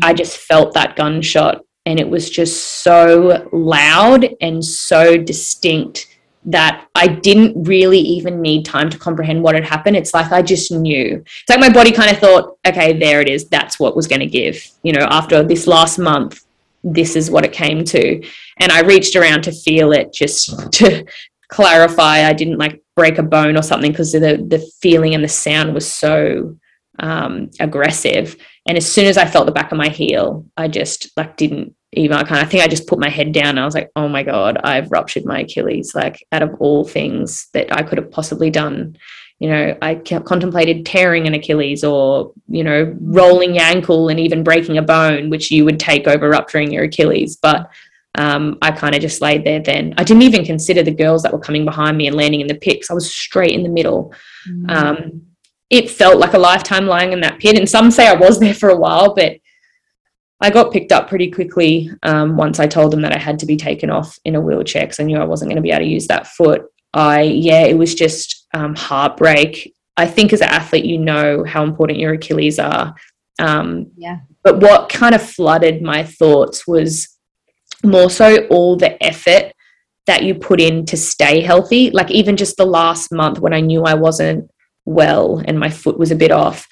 I just felt that gunshot. And it was just so loud and so distinct that I didn't really even need time to comprehend what had happened. It's like I just knew. It's like my body kind of thought, okay, there it is. That's what was going to give. You know, after this last month, this is what it came to. And I reached around to feel it just to clarify I didn't like break a bone or something because the the feeling and the sound was so um, aggressive. And as soon as I felt the back of my heel, I just like didn't even I kind of think I just put my head down and I was like, oh my God, I've ruptured my Achilles. Like out of all things that I could have possibly done, you know, I contemplated tearing an Achilles or, you know, rolling your ankle and even breaking a bone, which you would take over rupturing your Achilles. But um, I kind of just laid there then. I didn't even consider the girls that were coming behind me and landing in the pits. I was straight in the middle. Mm. Um, it felt like a lifetime lying in that pit. And some say I was there for a while, but I got picked up pretty quickly um, once I told them that I had to be taken off in a wheelchair because I knew I wasn't going to be able to use that foot. I, yeah, it was just um, heartbreak. I think as an athlete, you know how important your Achilles are. Um, yeah. But what kind of flooded my thoughts was more so all the effort that you put in to stay healthy. Like even just the last month when I knew I wasn't well and my foot was a bit off,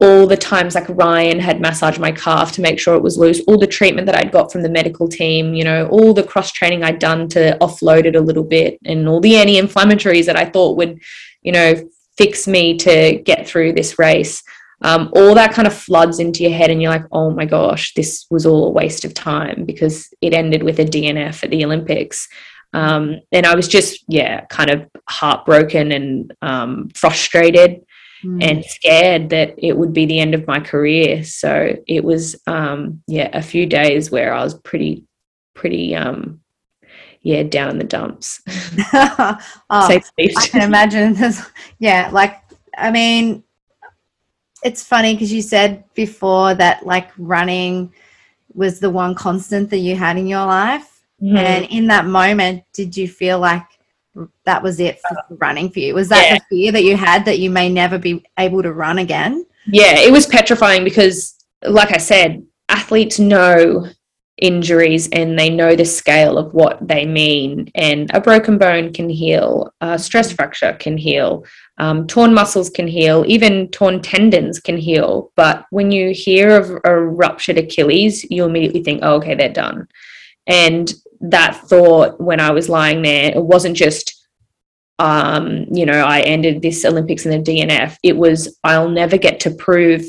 all the times like Ryan had massaged my calf to make sure it was loose, all the treatment that I'd got from the medical team, you know, all the cross training I'd done to offload it a little bit, and all the anti inflammatories that I thought would, you know, fix me to get through this race. Um, all that kind of floods into your head, and you're like, oh my gosh, this was all a waste of time because it ended with a DNF at the Olympics. Um, and I was just, yeah, kind of heartbroken and um, frustrated mm. and scared that it would be the end of my career. So it was, um, yeah, a few days where I was pretty, pretty, um, yeah, down in the dumps. oh, I can imagine. yeah, like I mean, it's funny because you said before that like running was the one constant that you had in your life, mm-hmm. and in that moment, did you feel like that was it for running for you? Was that yeah. the fear that you had that you may never be able to run again? Yeah, it was petrifying because, like I said, athletes know injuries and they know the scale of what they mean. And a broken bone can heal, a stress fracture can heal, um, torn muscles can heal, even torn tendons can heal. But when you hear of a ruptured Achilles, you immediately think, oh, okay, they're done. And that thought when I was lying there, it wasn't just, um, you know, I ended this Olympics in the DNF. It was, I'll never get to prove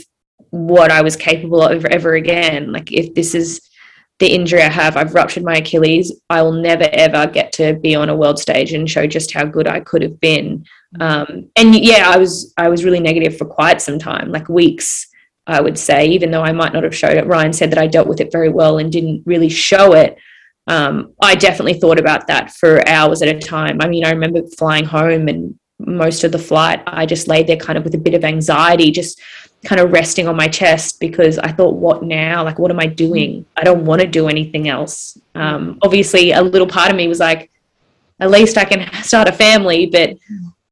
what I was capable of ever again. Like, if this is the injury I have, I've ruptured my Achilles, I will never ever get to be on a world stage and show just how good I could have been. Um, and yeah, I was I was really negative for quite some time, like weeks. I would say, even though I might not have showed it. Ryan said that I dealt with it very well and didn't really show it um, I definitely thought about that for hours at a time. I mean, I remember flying home and most of the flight, I just laid there kind of with a bit of anxiety, just kind of resting on my chest because I thought, what now? Like, what am I doing? I don't want to do anything else. Um, obviously, a little part of me was like, at least I can start a family, but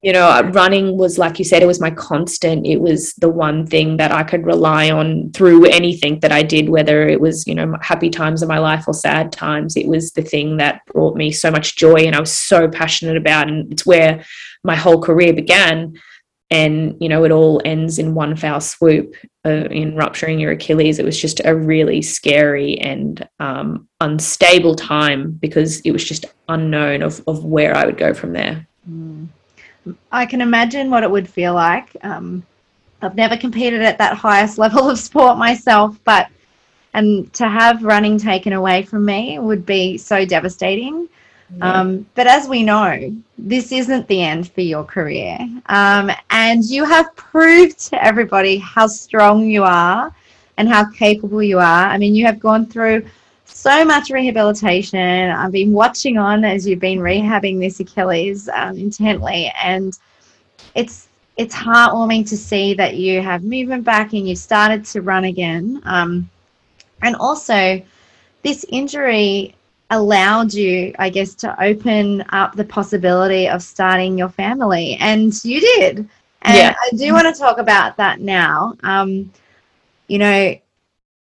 you know, running was like you said, it was my constant. It was the one thing that I could rely on through anything that I did, whether it was, you know, happy times of my life or sad times. It was the thing that brought me so much joy and I was so passionate about. And it's where my whole career began. And, you know, it all ends in one foul swoop uh, in rupturing your Achilles. It was just a really scary and um, unstable time because it was just unknown of, of where I would go from there. Mm. I can imagine what it would feel like. Um, I've never competed at that highest level of sport myself, but and to have running taken away from me would be so devastating. Yeah. Um, but as we know, this isn't the end for your career. Um, and you have proved to everybody how strong you are and how capable you are. I mean, you have gone through so much rehabilitation. I've been watching on as you've been rehabbing this Achilles um, intently, and it's it's heartwarming to see that you have movement back and you've started to run again. Um, and also, this injury allowed you, I guess, to open up the possibility of starting your family, and you did. And yeah. I do want to talk about that now. Um, you know,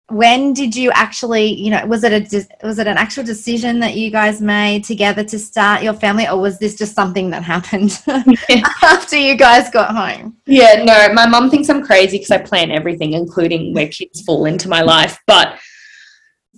when did you actually you know was it a was it an actual decision that you guys made together to start your family or was this just something that happened after you guys got home? Yeah no my mom thinks i'm crazy because i plan everything including where kids fall into my life but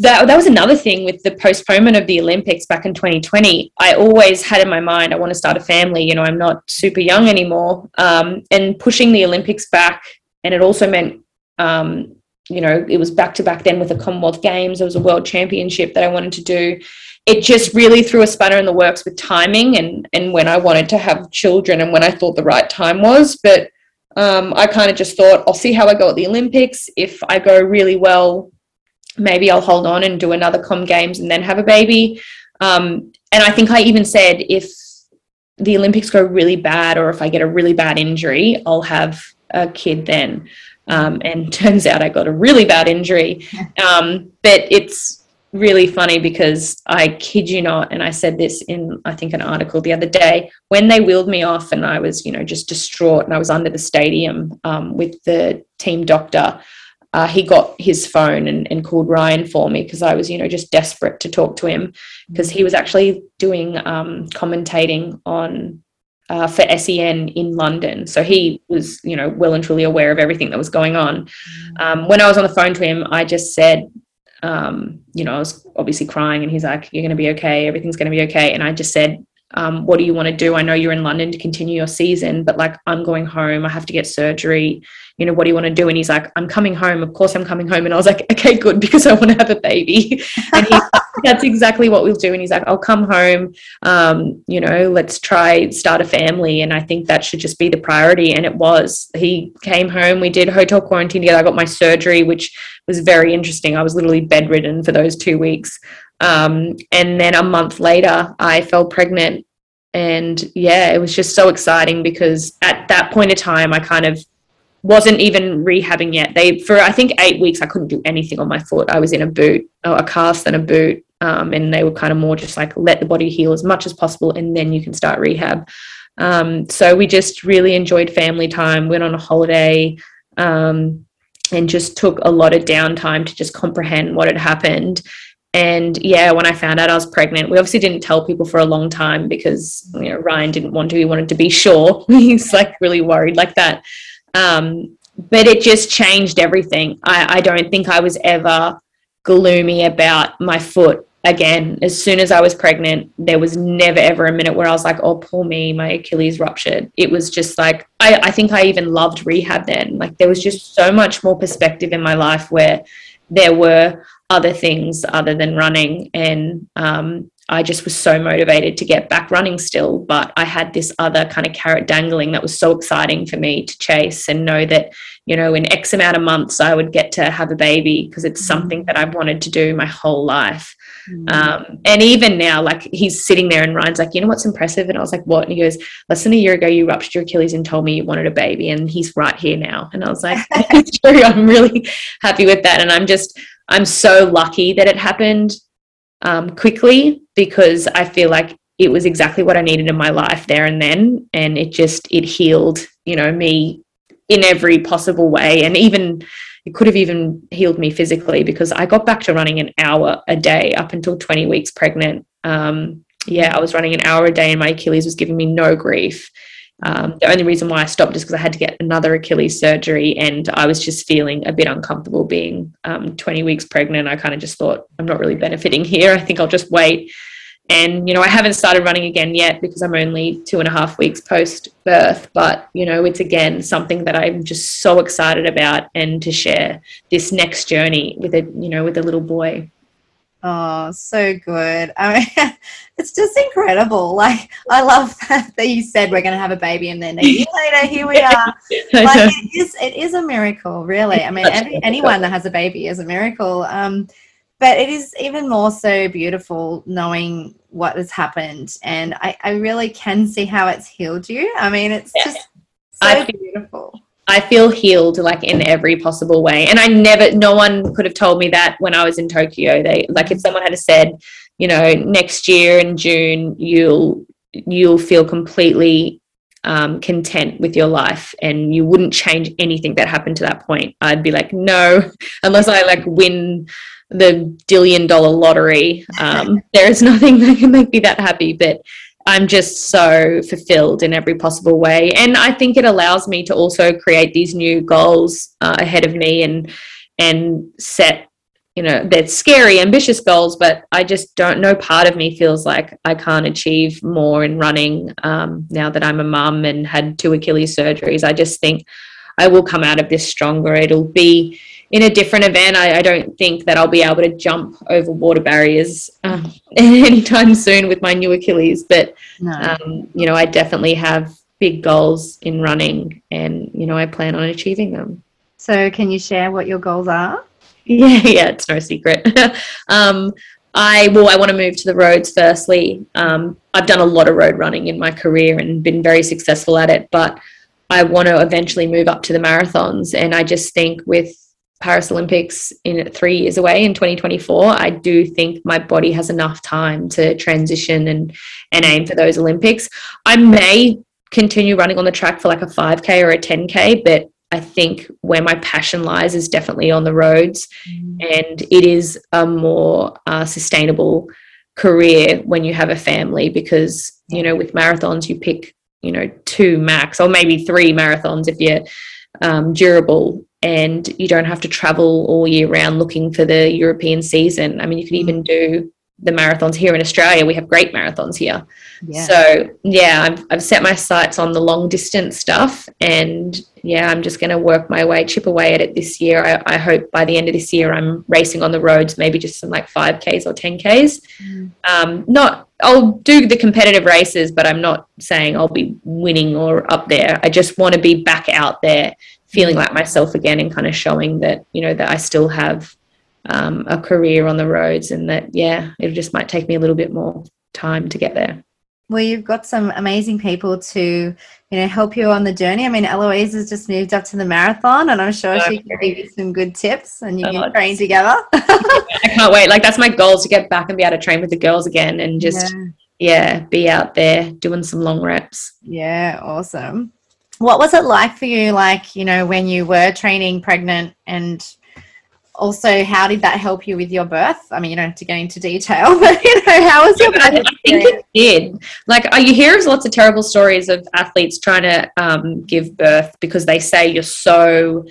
that, that was another thing with the postponement of the olympics back in 2020 i always had in my mind i want to start a family you know i'm not super young anymore um, and pushing the olympics back and it also meant um, you know, it was back to back then with the Commonwealth Games. There was a World Championship that I wanted to do. It just really threw a spanner in the works with timing and and when I wanted to have children and when I thought the right time was. But um, I kind of just thought I'll see how I go at the Olympics. If I go really well, maybe I'll hold on and do another Com Games and then have a baby. Um, and I think I even said if the Olympics go really bad or if I get a really bad injury, I'll have a kid then. Um, and turns out I got a really bad injury. Um, but it's really funny because I kid you not, and I said this in I think an article the other day. When they wheeled me off, and I was you know just distraught, and I was under the stadium um, with the team doctor. Uh, he got his phone and, and called Ryan for me because I was, you know, just desperate to talk to him because he was actually doing um, commentating on uh, for SEN in London. So he was, you know, well and truly aware of everything that was going on. Um, when I was on the phone to him, I just said, um, you know, I was obviously crying, and he's like, "You're going to be okay. Everything's going to be okay." And I just said, um, "What do you want to do? I know you're in London to continue your season, but like, I'm going home. I have to get surgery. you know, what do you want to do? And he's like, I'm coming home. Of course, I'm coming home. And I was like, okay, good, because I want to have a baby. and he, that's exactly what we'll do. And he's like, I'll come home. Um, you know, let's try start a family. And I think that should just be the priority. And it was. He came home. We did hotel quarantine together. I got my surgery, which was very interesting. I was literally bedridden for those two weeks. Um, and then a month later, I fell pregnant. And yeah, it was just so exciting because at that point of time, I kind of wasn't even rehabbing yet. They for I think eight weeks I couldn't do anything on my foot. I was in a boot, a cast and a boot, um, and they were kind of more just like let the body heal as much as possible, and then you can start rehab. Um, so we just really enjoyed family time. Went on a holiday. Um, and just took a lot of downtime to just comprehend what had happened and yeah when i found out i was pregnant we obviously didn't tell people for a long time because you know ryan didn't want to he wanted to be sure he's like really worried like that um, but it just changed everything. I, I don't think I was ever gloomy about my foot again. As soon as I was pregnant, there was never ever a minute where I was like, oh, poor me, my Achilles ruptured. It was just like, I, I think I even loved rehab then. Like, there was just so much more perspective in my life where there were other things other than running. And um, I just was so motivated to get back running still. But I had this other kind of carrot dangling that was so exciting for me to chase and know that, you know, in X amount of months, I would get to have a baby because it's mm-hmm. something that I've wanted to do my whole life. Mm-hmm. Um, and even now, like he's sitting there and Ryan's like, you know what's impressive? And I was like, what? And he goes, less than a year ago, you ruptured your Achilles and told me you wanted a baby. And he's right here now. And I was like, true. I'm really happy with that. And I'm just, I'm so lucky that it happened um, quickly because I feel like it was exactly what I needed in my life there and then. And it just, it healed, you know, me in every possible way. And even, it could have even healed me physically because I got back to running an hour a day up until 20 weeks pregnant. Um, yeah, I was running an hour a day and my Achilles was giving me no grief. Um, the only reason why I stopped is because I had to get another Achilles surgery and I was just feeling a bit uncomfortable being um, 20 weeks pregnant. I kind of just thought, I'm not really benefiting here. I think I'll just wait. And, you know, I haven't started running again yet because I'm only two and a half weeks post birth. But, you know, it's again something that I'm just so excited about and to share this next journey with a, you know, with a little boy. Oh, so good. I mean, it's just incredible. Like, I love that, that you said we're going to have a baby and then a year later, here we are. Like, it is, it is a miracle, really. I mean, every, anyone that has a baby is a miracle. Um, but it is even more so beautiful knowing what has happened. And I, I really can see how it's healed you. I mean, it's yeah. just so beautiful. I feel healed like in every possible way. And I never, no one could have told me that when I was in Tokyo. They like if someone had said, you know, next year in June you'll you'll feel completely um, content with your life and you wouldn't change anything that happened to that point. I'd be like, no, unless I like win the billion dollar lottery. Um, there is nothing that can make me that happy. But I'm just so fulfilled in every possible way. And I think it allows me to also create these new goals uh, ahead of me and and set you know they're scary ambitious goals but i just don't know part of me feels like i can't achieve more in running um, now that i'm a mum and had two achilles surgeries i just think i will come out of this stronger it'll be in a different event, I, I, don't think that I'll be able to jump over water barriers um, anytime soon with my new Achilles. But, no. um, you know, I definitely have big goals in running and, you know, I plan on achieving them. So, can you share what your goals are? Yeah, yeah, it's no secret. um, I well, I want to move to the roads. Firstly, um, I've done a lot of road running in my career and been very successful at it, but I want to eventually move up to the marathons. And I just think with Paris Olympics in three years away in 2024, I do think my body has enough time to transition and and aim for those Olympics. I may continue running on the track for like a 5k or a 10k, but I think where my passion lies is definitely on the roads, mm. and it is a more uh, sustainable career when you have a family because you know with marathons you pick you know two max or maybe three marathons if you're um, durable and you don't have to travel all year round looking for the European season. I mean, you could even do the marathons here in Australia. We have great marathons here. Yeah. So yeah, I've, I've set my sights on the long distance stuff, and yeah, I'm just going to work my way, chip away at it this year. I, I, hope by the end of this year, I'm racing on the roads, maybe just some like five k's or ten k's. Mm. Um, not, I'll do the competitive races, but I'm not saying I'll be winning or up there. I just want to be back out there, feeling like myself again, and kind of showing that you know that I still have um, a career on the roads, and that yeah, it just might take me a little bit more time to get there well, you've got some amazing people to, you know, help you on the journey. I mean, Eloise has just moved up to the marathon, and I'm sure she can give you some good tips, and you oh, can train together. I can't wait. Like that's my goal to get back and be able to train with the girls again, and just yeah. yeah, be out there doing some long reps. Yeah, awesome. What was it like for you? Like, you know, when you were training pregnant? And also how did that help you with your birth? I mean you don't have to get into detail but you know how was your birth i, think it did. Like uh, you hear lots of terrible stories of athletes trying to um, give birth because they say you're so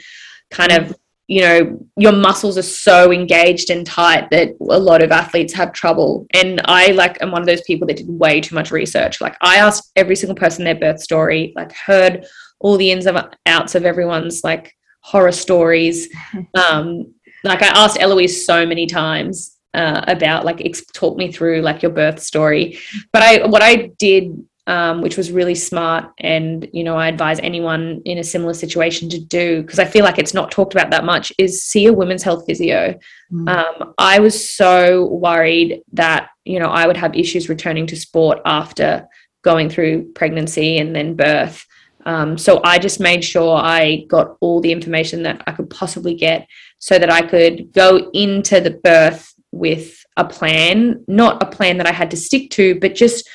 kind of you know your muscles are so engaged and tight that a lot of athletes have trouble. And i like am one of those people that did way too much research. Like i asked every single person their birth story like heard all the ins and outs of everyone's like horror stories. Um, like I asked Eloise so many times uh, about like ex- talk me through like your birth story. But I what I did, um, which was really smart, and you know I advise anyone in a similar situation to do because I feel like it's not talked about that much is see a women's health physio. Mm. Um, I was so worried that you know I would have issues returning to sport after going through pregnancy and then birth. Um, so I just made sure I got all the information that I could possibly get so that I could go into the birth with a plan, not a plan that I had to stick to, but just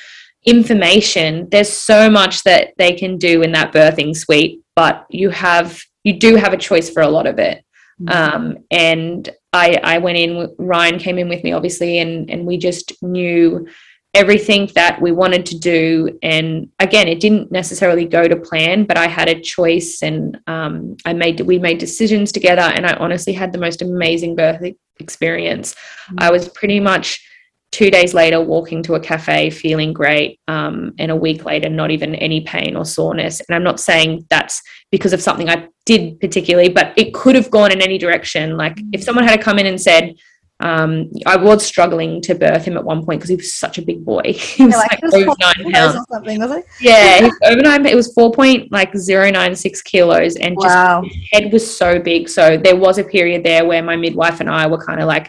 information. There's so much that they can do in that birthing suite, but you have you do have a choice for a lot of it. Mm-hmm. Um, and I, I went in. Ryan came in with me, obviously, and and we just knew everything that we wanted to do. And again, it didn't necessarily go to plan, but I had a choice and um, I made, we made decisions together. And I honestly had the most amazing birth experience. Mm-hmm. I was pretty much two days later walking to a cafe feeling great um, and a week later not even any pain or soreness and i'm not saying that's because of something i did particularly but it could have gone in any direction like if someone had to come in and said um, I was struggling to birth him at one point because he was such a big boy. he was like, over nine pounds. Or something, was it? Yeah, over nine. It was four point like zero nine six kilos, and just wow. his head was so big. So there was a period there where my midwife and I were kind of like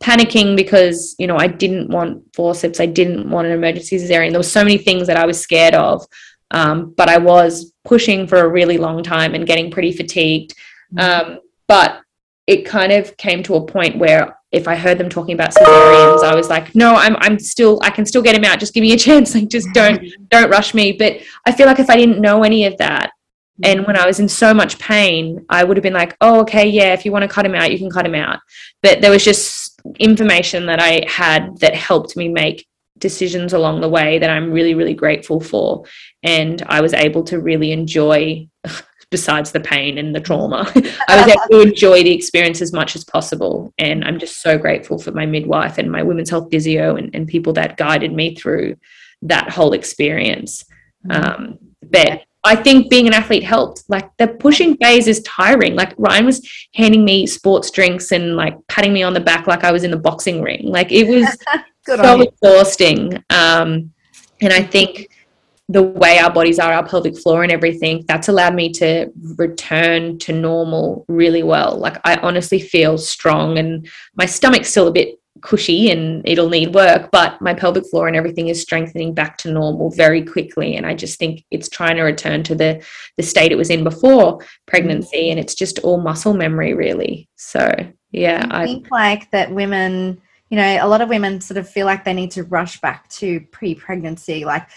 panicking because you know I didn't want forceps, I didn't want an emergency cesarean. There were so many things that I was scared of, um, but I was pushing for a really long time and getting pretty fatigued. Mm-hmm. Um, but it kind of came to a point where if I heard them talking about cesareans, I was like, no, I'm I'm still I can still get him out. Just give me a chance. Like just don't don't rush me. But I feel like if I didn't know any of that, and when I was in so much pain, I would have been like, oh, okay, yeah, if you want to cut him out, you can cut him out. But there was just information that I had that helped me make decisions along the way that I'm really, really grateful for. And I was able to really enjoy besides the pain and the trauma. I was able to enjoy the experience as much as possible. And I'm just so grateful for my midwife and my women's health physio and, and people that guided me through that whole experience. Mm-hmm. Um, but I think being an athlete helped. Like the pushing phase is tiring. Like Ryan was handing me sports drinks and like patting me on the back like I was in the boxing ring. Like it was so exhausting. Um, and I think the way our bodies are, our pelvic floor and everything, that's allowed me to return to normal really well. Like I honestly feel strong and my stomach's still a bit cushy and it'll need work, but my pelvic floor and everything is strengthening back to normal very quickly. And I just think it's trying to return to the the state it was in before pregnancy and it's just all muscle memory really. So yeah. I think like that women you know, a lot of women sort of feel like they need to rush back to pre-pregnancy. Like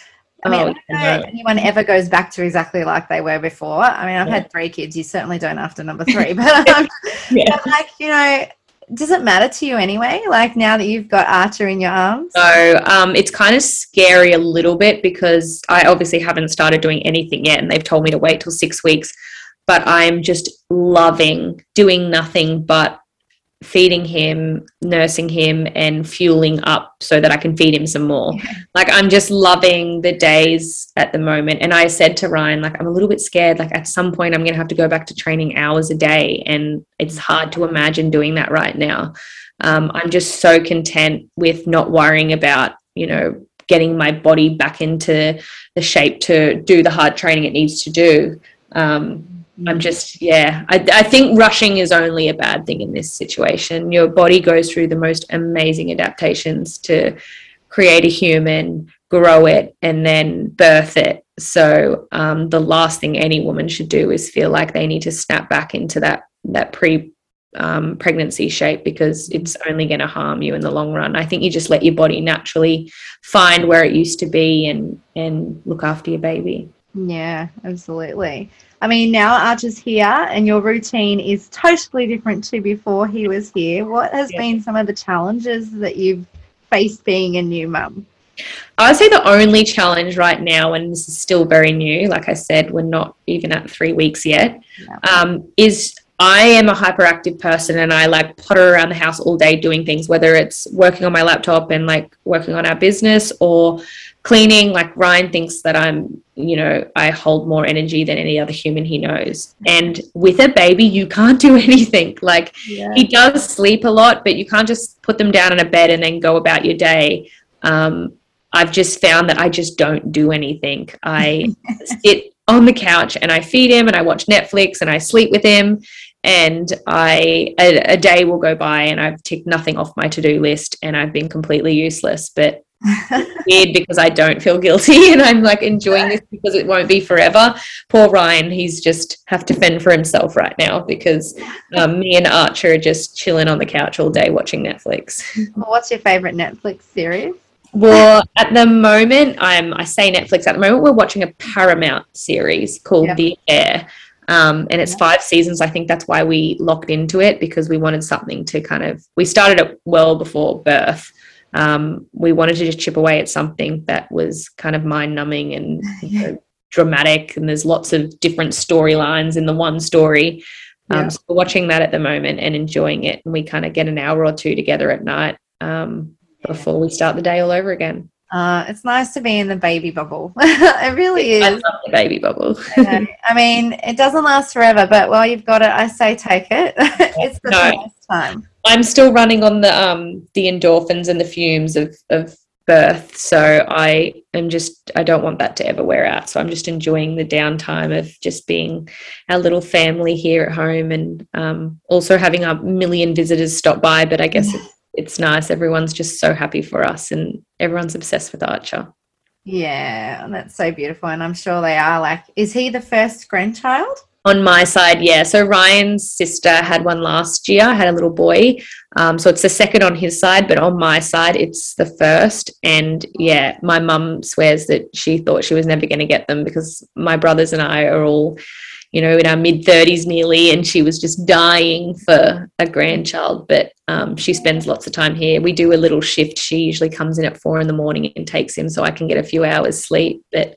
I mean, oh, I don't know if anyone ever goes back to exactly like they were before. I mean, I've yeah. had three kids. You certainly don't after number three, but, um, yeah. but like you know, does it matter to you anyway? Like now that you've got Archer in your arms? So um, it's kind of scary a little bit because I obviously haven't started doing anything yet, and they've told me to wait till six weeks. But I'm just loving doing nothing but feeding him, nursing him, and fueling up so that I can feed him some more. Like I'm just loving the days at the moment. And I said to Ryan, like, I'm a little bit scared. Like at some point I'm gonna have to go back to training hours a day. And it's hard to imagine doing that right now. Um, I'm just so content with not worrying about, you know, getting my body back into the shape to do the hard training it needs to do. Um, I'm just, yeah, I, I think rushing is only a bad thing in this situation. Your body goes through the most amazing adaptations to create a human, grow it, and then birth it. So um, the last thing any woman should do is feel like they need to snap back into that that pre um, pregnancy shape because it's only going to harm you in the long run. I think you just let your body naturally find where it used to be and and look after your baby. Yeah, absolutely. I mean, now Archer's here and your routine is totally different to before he was here. What has yeah. been some of the challenges that you've faced being a new mum? I would say the only challenge right now, and this is still very new, like I said, we're not even at three weeks yet, um, is I am a hyperactive person and I like potter around the house all day doing things, whether it's working on my laptop and like working on our business or cleaning like ryan thinks that i'm you know i hold more energy than any other human he knows. And with a baby you can't do anything. Like yeah. he does sleep a lot but you can't just put them down in a bed and then go about your day. Um, i've just found that i just don't do anything. I sit on the couch and i feed him and i watch netflix and i sleep with him. And I a, a, day will go by and I've ticked nothing off my to do list and I've been completely useless. But weird because I don't feel guilty and I'm like enjoying this because it won't be forever. Poor Ryan, he's just have to fend for himself right now because um, me and Archer are just chilling on the couch all day watching Netflix. what's your favorite Netflix series? Well, at the moment, I'm I say Netflix. At the moment, we're watching a Paramount series called yep. The Air. Um, and it's five seasons. I think that's why we locked into it because we wanted something to kind of. We started it well before birth, um, we wanted to just chip away at something that was kind of mind numbing and you know, dramatic. And there's lots of different storylines in the one story. Um, yeah. So we're watching that at the moment and enjoying it. And we kind of get an hour or two together at night um, before we start the day all over again. Uh, it's nice to be in the baby bubble. it really is. I love the baby bubble. I mean, it doesn't last forever, but while you've got it, I say take it. it's the no. best time. I'm still running on the um the endorphins and the fumes of of birth. So I am just I don't want that to ever wear out. So I'm just enjoying the downtime of just being our little family here at home and um, also having a million visitors stop by. But I guess it's, nice. Everyone's just so happy for us and everyone's obsessed with Archer. Yeah, that's so beautiful. And I'm sure they are. Like, is he the first grandchild? On my side, yeah. So Ryan's sister had one last year, had a little boy. Um, so it's the second on his side, but on my side, it's the first. And yeah, my mum swears that she thought she was never going to get them because my brothers and I are all, you know, in our mid 30s nearly, and she was just dying for a grandchild. But um, she spends lots of time here. We do a little shift. She usually comes in at four in the morning and takes him so I can get a few hours sleep. But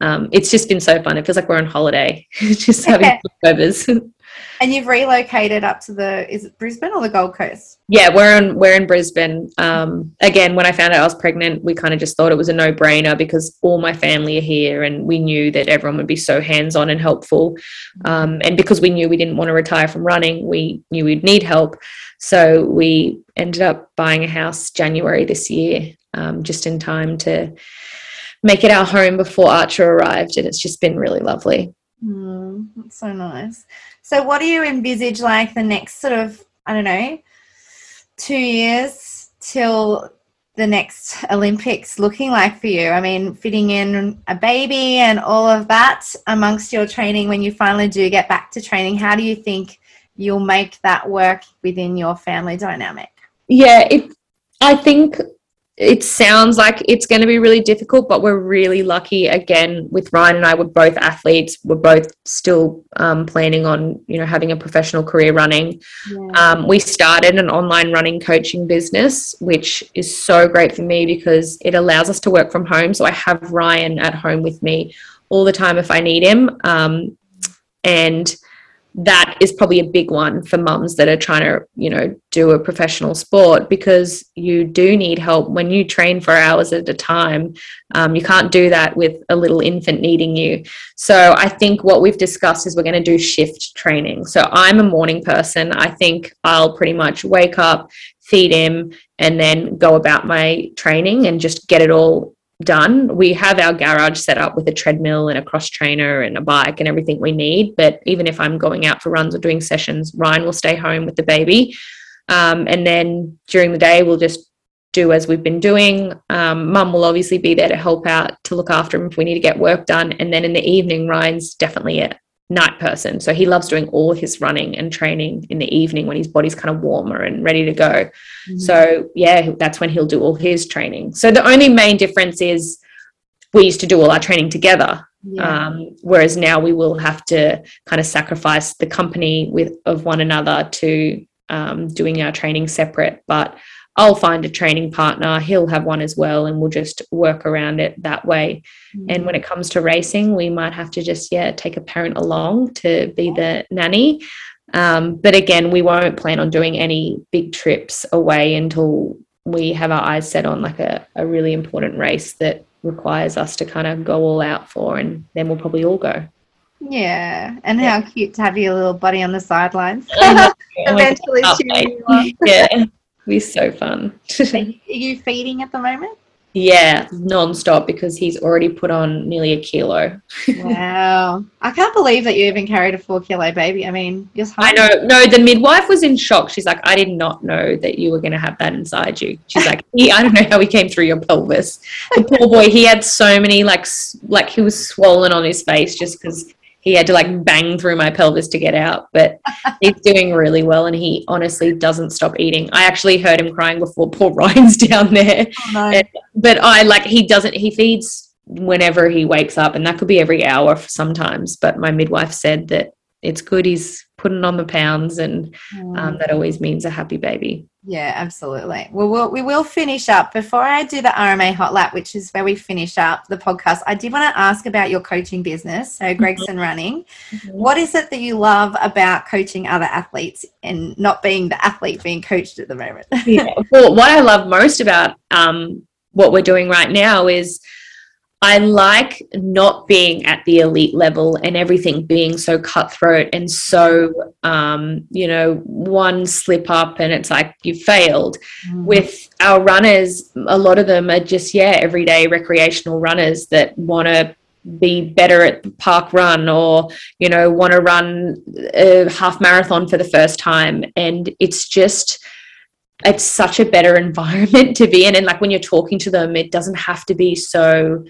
um, it's just been so fun. It feels like we're on holiday, just having overs. and you've relocated up to the is it Brisbane or the Gold Coast? Yeah, we're in we're in Brisbane. Um, again, when I found out I was pregnant, we kind of just thought it was a no brainer because all my family are here, and we knew that everyone would be so hands on and helpful. Um, and because we knew we didn't want to retire from running, we knew we'd need help. So we ended up buying a house January this year, um, just in time to make it our home before Archer arrived, and it's just been really lovely. Mm, that's so nice. So, what do you envisage like the next sort of, I don't know, two years till the next Olympics looking like for you? I mean, fitting in a baby and all of that amongst your training when you finally do get back to training, how do you think you'll make that work within your family dynamic? Yeah, it I think it sounds like it's going to be really difficult, but we're really lucky. Again, with Ryan and I, we're both athletes. We're both still um, planning on, you know, having a professional career running. Yeah. Um, we started an online running coaching business, which is so great for me because it allows us to work from home. So I have Ryan at home with me all the time if I need him, um, and that is probably a big one for mums that are trying to you know do a professional sport because you do need help when you train for hours at a time. Um, you can't do that with a little infant needing you. So i think what we've discussed is we're going to do shift training. So i'm a morning person. I think i'll pretty much wake up feed him and then go about my training and just get it all done. We have our garage set up with a treadmill and a cross trainer and a bike and everything we need. But even if I'm going out for runs or doing sessions, Ryan will stay home with the baby. Um, and then during the day, we'll just do as we've been doing. Um, Mum will obviously be there to help out to look after him if we need to get work done. And then in the evening, Ryan's definitely a night person. So he loves doing all his running and training in the evening when his body's kind of warmer and ready to go. Mm-hmm. So, yeah, that's when he'll do all his training. So the only main difference is we used to do all our training together. Yeah. Um, whereas now we will have to kind of sacrifice the company with of one another to um, doing our training separate. But I'll find a training partner, he'll have one as well, and we'll just work around it that way. Mm-hmm. And when it comes to racing, we might have to just, yeah, take a parent along to be the nanny. Um, but again, we won't plan on doing any big trips away until we have our eyes set on like a, a really important race that requires us to kind of go all out for, and then we'll probably all go. Yeah, and yeah. how cute to have your little buddy on the sidelines. Eventually, she. yeah be so fun. are you feeding at the moment? Yeah, non-stop because he's already put on nearly a kilo. wow. I can't believe that you even carried a four kilo baby. I mean, just I know. No, the midwife was in shock. She's like, I did not know that you were going to have that inside you. She's like, he, I don't know how he came through your pelvis. The poor boy, he had so many like, like he was swollen on his face just because he had to like bang through my pelvis to get out but he's doing really well and he honestly doesn't stop eating. I actually heard him crying before poor ryan's down there. Oh, no. and, but i like he doesn't he feeds whenever he wakes up and that could be every hour sometimes but my midwife said that it's good he's putting on the pounds and um, that always means a happy baby yeah absolutely well, we'll we will finish up before i do the rma hot lap which is where we finish up the podcast i did want to ask about your coaching business so gregson mm-hmm. running mm-hmm. What is it that you love about coaching other athletes and not being the athlete being coached at the moment yeah. well what i love most about um, what we're doing right now is I like not being at the elite level and everything being so cutthroat and so, um, you know, one slip up and it's like you failed. Mm. With our runners, a lot of them are just, yeah, everyday recreational runners that want to be better at park run or you know want to run a half marathon for the first time and it's just it's such a better environment to be in and like when you're talking to them it doesn't have to be so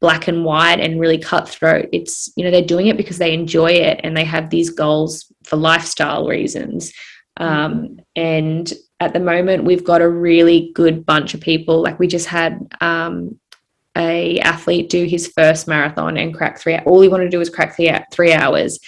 black and white and really cutthroat. It's, you know, they're doing it because they enjoy it and they have these goals for lifestyle reasons. Um, mm-hmm. and at the moment, we've got a really good bunch of people. Like we just had um, a athlete do his first marathon and crack three. All he wanted to do was crack three, three hours.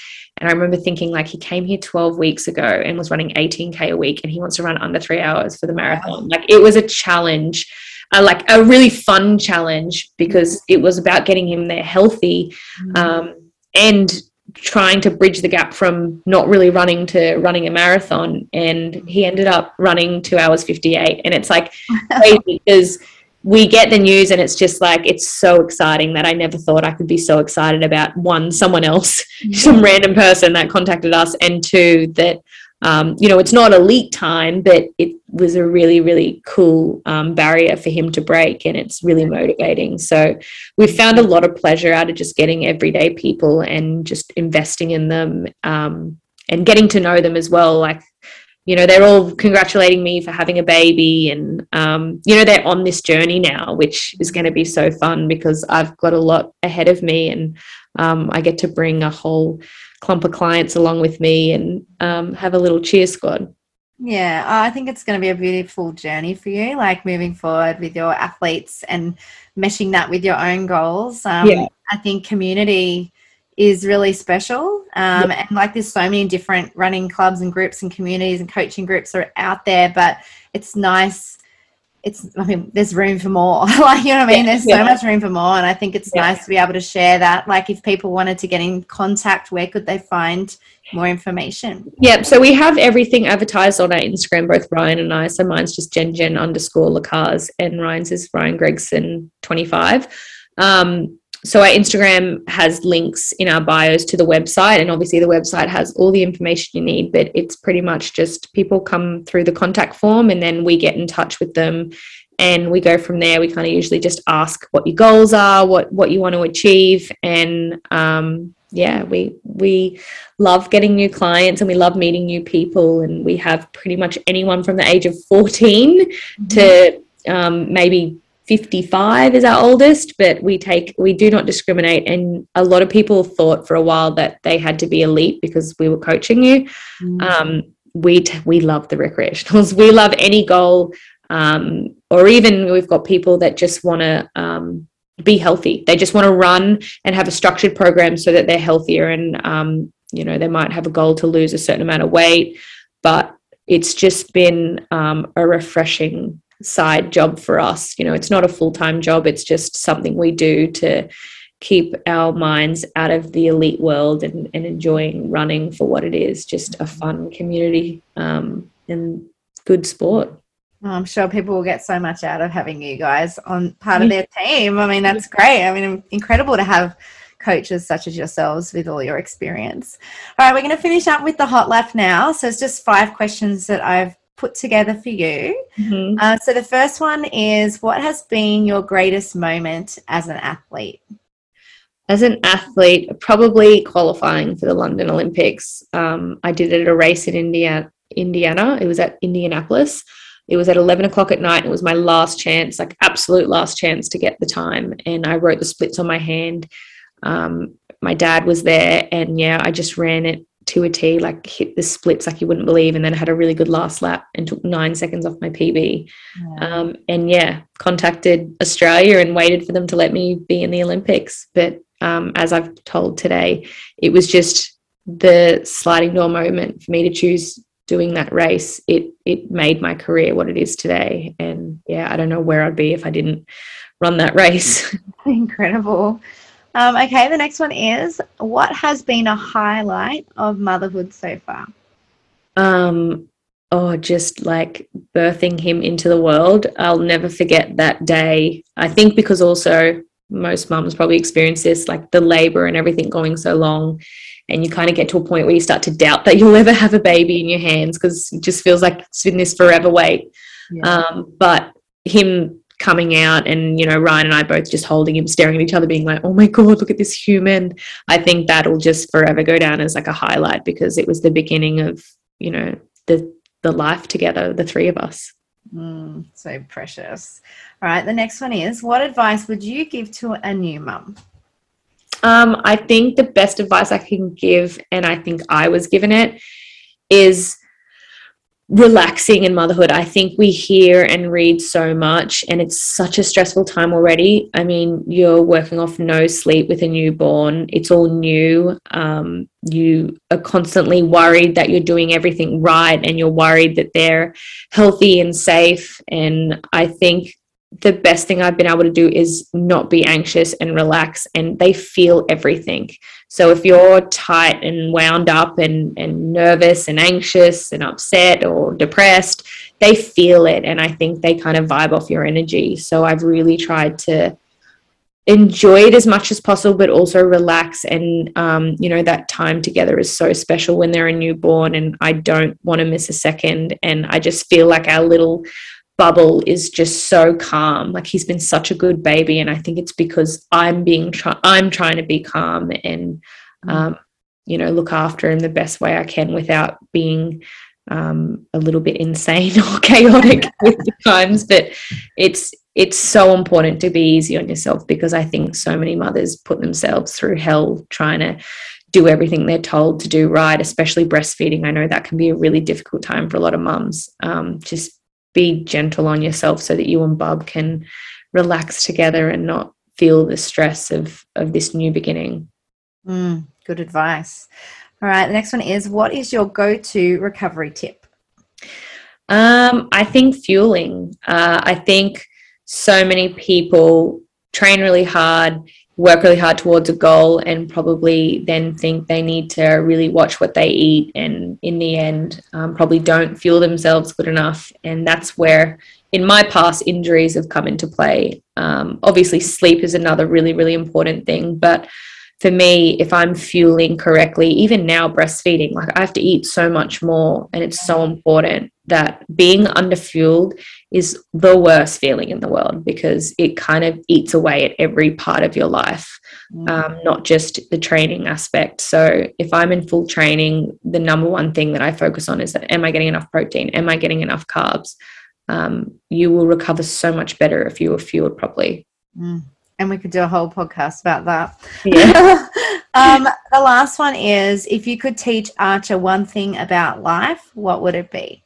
And I remember thinking, like, he came here 12 weeks ago and was running 18K a week, and he wants to run under three hours for the marathon. Like, it was a challenge like a really fun challenge because it was about getting him there healthy mm. um, and trying to bridge the gap from not really running to running a marathon. And he ended up running two hours 58 and it's like crazy because we get the news and it's just like it's so exciting that I never thought I could be so excited about one someone else some random person that contacted us and two that um, you know, it's not elite time, but it was a really, really cool um, barrier for him to break, and it's really motivating. So we've found a lot of pleasure out of just getting everyday people and just investing in them um, and getting to know them as well. Like, you know, they're all congratulating me for having a baby, and um, you know, they're on this journey now, which is going to be so fun because I've got a lot ahead of me, and um, I get to bring a whole clump of clients along with me and um, have a little cheer squad. Yeah, I think it's going to be a beautiful journey for you, like moving forward with your athletes and meshing that with your own goals. Um, yeah. I think community is really special. Um, yeah. And like there's so many different running clubs and groups and communities and coaching groups are out there, but it's nice it's I mean there's room for more. like you know what I mean? There's yeah. so much room for more and I think it's yeah. nice to be able to share that. Like if people wanted to get in contact, where could they find more information? Yeah, so we have everything advertised on our Instagram, both Ryan and I. So mine's just Jen Jen underscore LaCaze and Ryan's is Ryan Gregson 25. Um, so our Instagram has links in our bios to the website, and obviously the website has all the information you need. But it's pretty much just people come through the contact form, and then we get in touch with them, and we go from there. We kind of usually just ask what your goals are, what what you want to achieve, and um, yeah, we we love getting new clients and we love meeting new people, and we have pretty much anyone from the age of 14 mm-hmm. to um, maybe 55 is our oldest, but we take we do not discriminate. And a lot of people thought for a while that they had to be elite because we were coaching you. Mm. Um, we t- we love the recreationals. We love any goal, um, or even we've got people that just want to um, be healthy. They just want to run and have a structured program so that they're healthier. And um, you know they might have a goal to lose a certain amount of weight, but it's just been um, a refreshing side job for us. You know, it's not a full time job, it's just something we do to keep our minds out of the elite world and, and enjoying running for what it is just a fun community um, and good sport. I'm sure people will get so much out of having you guys on part of their team. I mean, that's great. I mean, incredible to have coaches such as yourselves with all your experience. All right, we're going to finish up with the hot lap now. So it's just five questions that I've put together for you. Mm-hmm. Uh, so the first one is what has been your greatest moment as an athlete? As an athlete, probably qualifying for the London Olympics. Um, I did it at a race in India, Indiana. It was at Indianapolis. It was at 11 o'clock at night. It was my last chance, like absolute last chance to get the time. And I wrote the splits on my hand. Um, my dad was there, and yeah, I just ran it to a T, like hit the splits like you wouldn't believe, and then had a really good last lap and took nine seconds off my PB. Yeah. Um, and yeah, contacted Australia and waited for them to let me be in the Olympics. But um, as I've told today, it was just the sliding door moment for me to choose doing that race. It it made my career what it is today. And yeah, I don't know where I'd be if I didn't run that race. Incredible. Um, okay, the next one is what has been a highlight of motherhood so far? Um, oh, just like birthing him into the world. I'll never forget that day. I think because also most mums probably experience this, like the labor and everything going so long. And you kind of get to a point where you start to doubt that you'll ever have a baby in your hands because it just feels like it's been this forever wait. Yeah. Um, but him coming out and you know Ryan and I both just holding him staring at each other being like oh my god look at this human. I think that'll just forever go down as like a highlight because it was the beginning of you know the the life together the three of us. Mm, so precious. All right the next one is what advice would you give to a new mum? Um, I think the best advice I can give and I think I was given it is relaxing in motherhood. I think we hear and read so much, and it's such a stressful time already. I mean, you're working off no sleep with a newborn, it's all new. Um, you are constantly worried that you're doing everything right, and you're worried that they're healthy and safe. And I think the best thing I've been able to do is not be anxious and relax, and they feel everything. So if you're tight and wound up and, and nervous and anxious and upset or depressed, they feel it. And I think they kind of vibe off your energy. So I've really tried to enjoy it as much as possible, but also relax. And, um, you know, that time together is so special when they're a newborn. And I don't want to miss a second. And I just feel like our little bubble is just so calm. Like he's been such a good baby and i think it's because i'm being try- i'm trying to be calm and mm. um, you know look after him the best way i can without being um, a little bit insane or chaotic with the times. But it's it's so important to be easy on yourself because i think so many mothers put themselves through hell trying to do everything they're told to do right especially breastfeeding. I know that can be a really difficult time for a lot of mums um, just be gentle on yourself so that you and Bub can relax together and not feel the stress of of this new beginning. Mm, good advice. All right, the next one is what is your go-to recovery tip? Um, I think fueling. Uh, I think so many people train really hard, work really hard towards a goal, and probably then think they need to really watch what they eat, and in the end, um, probably don't fuel themselves good enough. And that's where, in my past, injuries have come into play. Um, obviously, sleep is another really, really important thing, but for me, if I'm fueling correctly, even now breastfeeding, like I have to eat so much more. And it's so important that being underfueled is the worst feeling in the world because it kind of eats away at every part of your life, mm. um, not just the training aspect. So if I'm in full training, the number one thing that I focus on is that am I getting enough protein? Am I getting enough carbs? Um, you will recover so much better if you are fueled properly. Mm and we could do a whole podcast about that. Yeah. um, the last one is if you could teach Archer one thing about life, what would it be?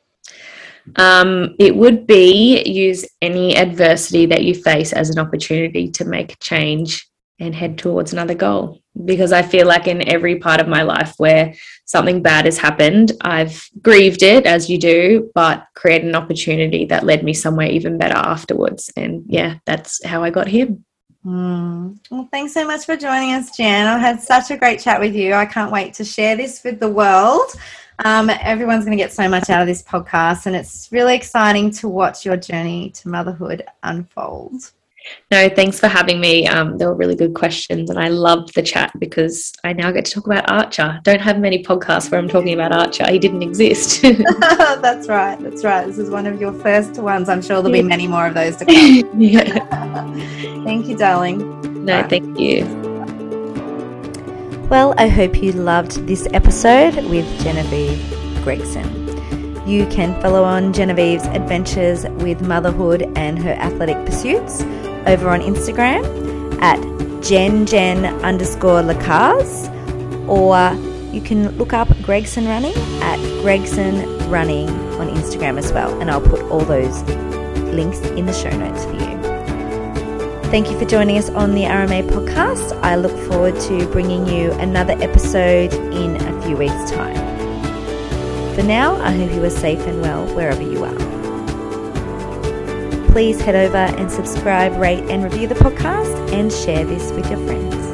Um, it would be use any adversity that you face as an opportunity to make a change and head towards another goal. Because I feel like in every part of my life where something bad has happened, I've grieved it as you do, but created an opportunity that led me somewhere even better afterwards. And yeah, that's how I got here. Mm. Well, thanks so much for joining us, Jen. I had such a great chat with you. I can't wait to share this with the world. Um, everyone's going to get so much out of this podcast, and it's really exciting to watch your journey to motherhood unfold. No, thanks for having me. Um, they were really good questions, and I loved the chat because I now get to talk about Archer. Don't have many podcasts where I'm talking about Archer. He didn't exist. that's right. That's right. This is one of your first ones. I'm sure there'll be many more of those to come. thank you, darling. No, right. thank you. Well, I hope you loved this episode with Genevieve Gregson. You can follow on Genevieve's adventures with motherhood and her athletic pursuits over on Instagram at gengen underscore lacaze, or you can look up Gregson Running at Gregson Running on Instagram as well, and I'll put all those links in the show notes for you. Thank you for joining us on the RMA podcast. I look forward to bringing you another episode in a few weeks' time. For now, I hope you are safe and well wherever you are please head over and subscribe, rate, and review the podcast and share this with your friends.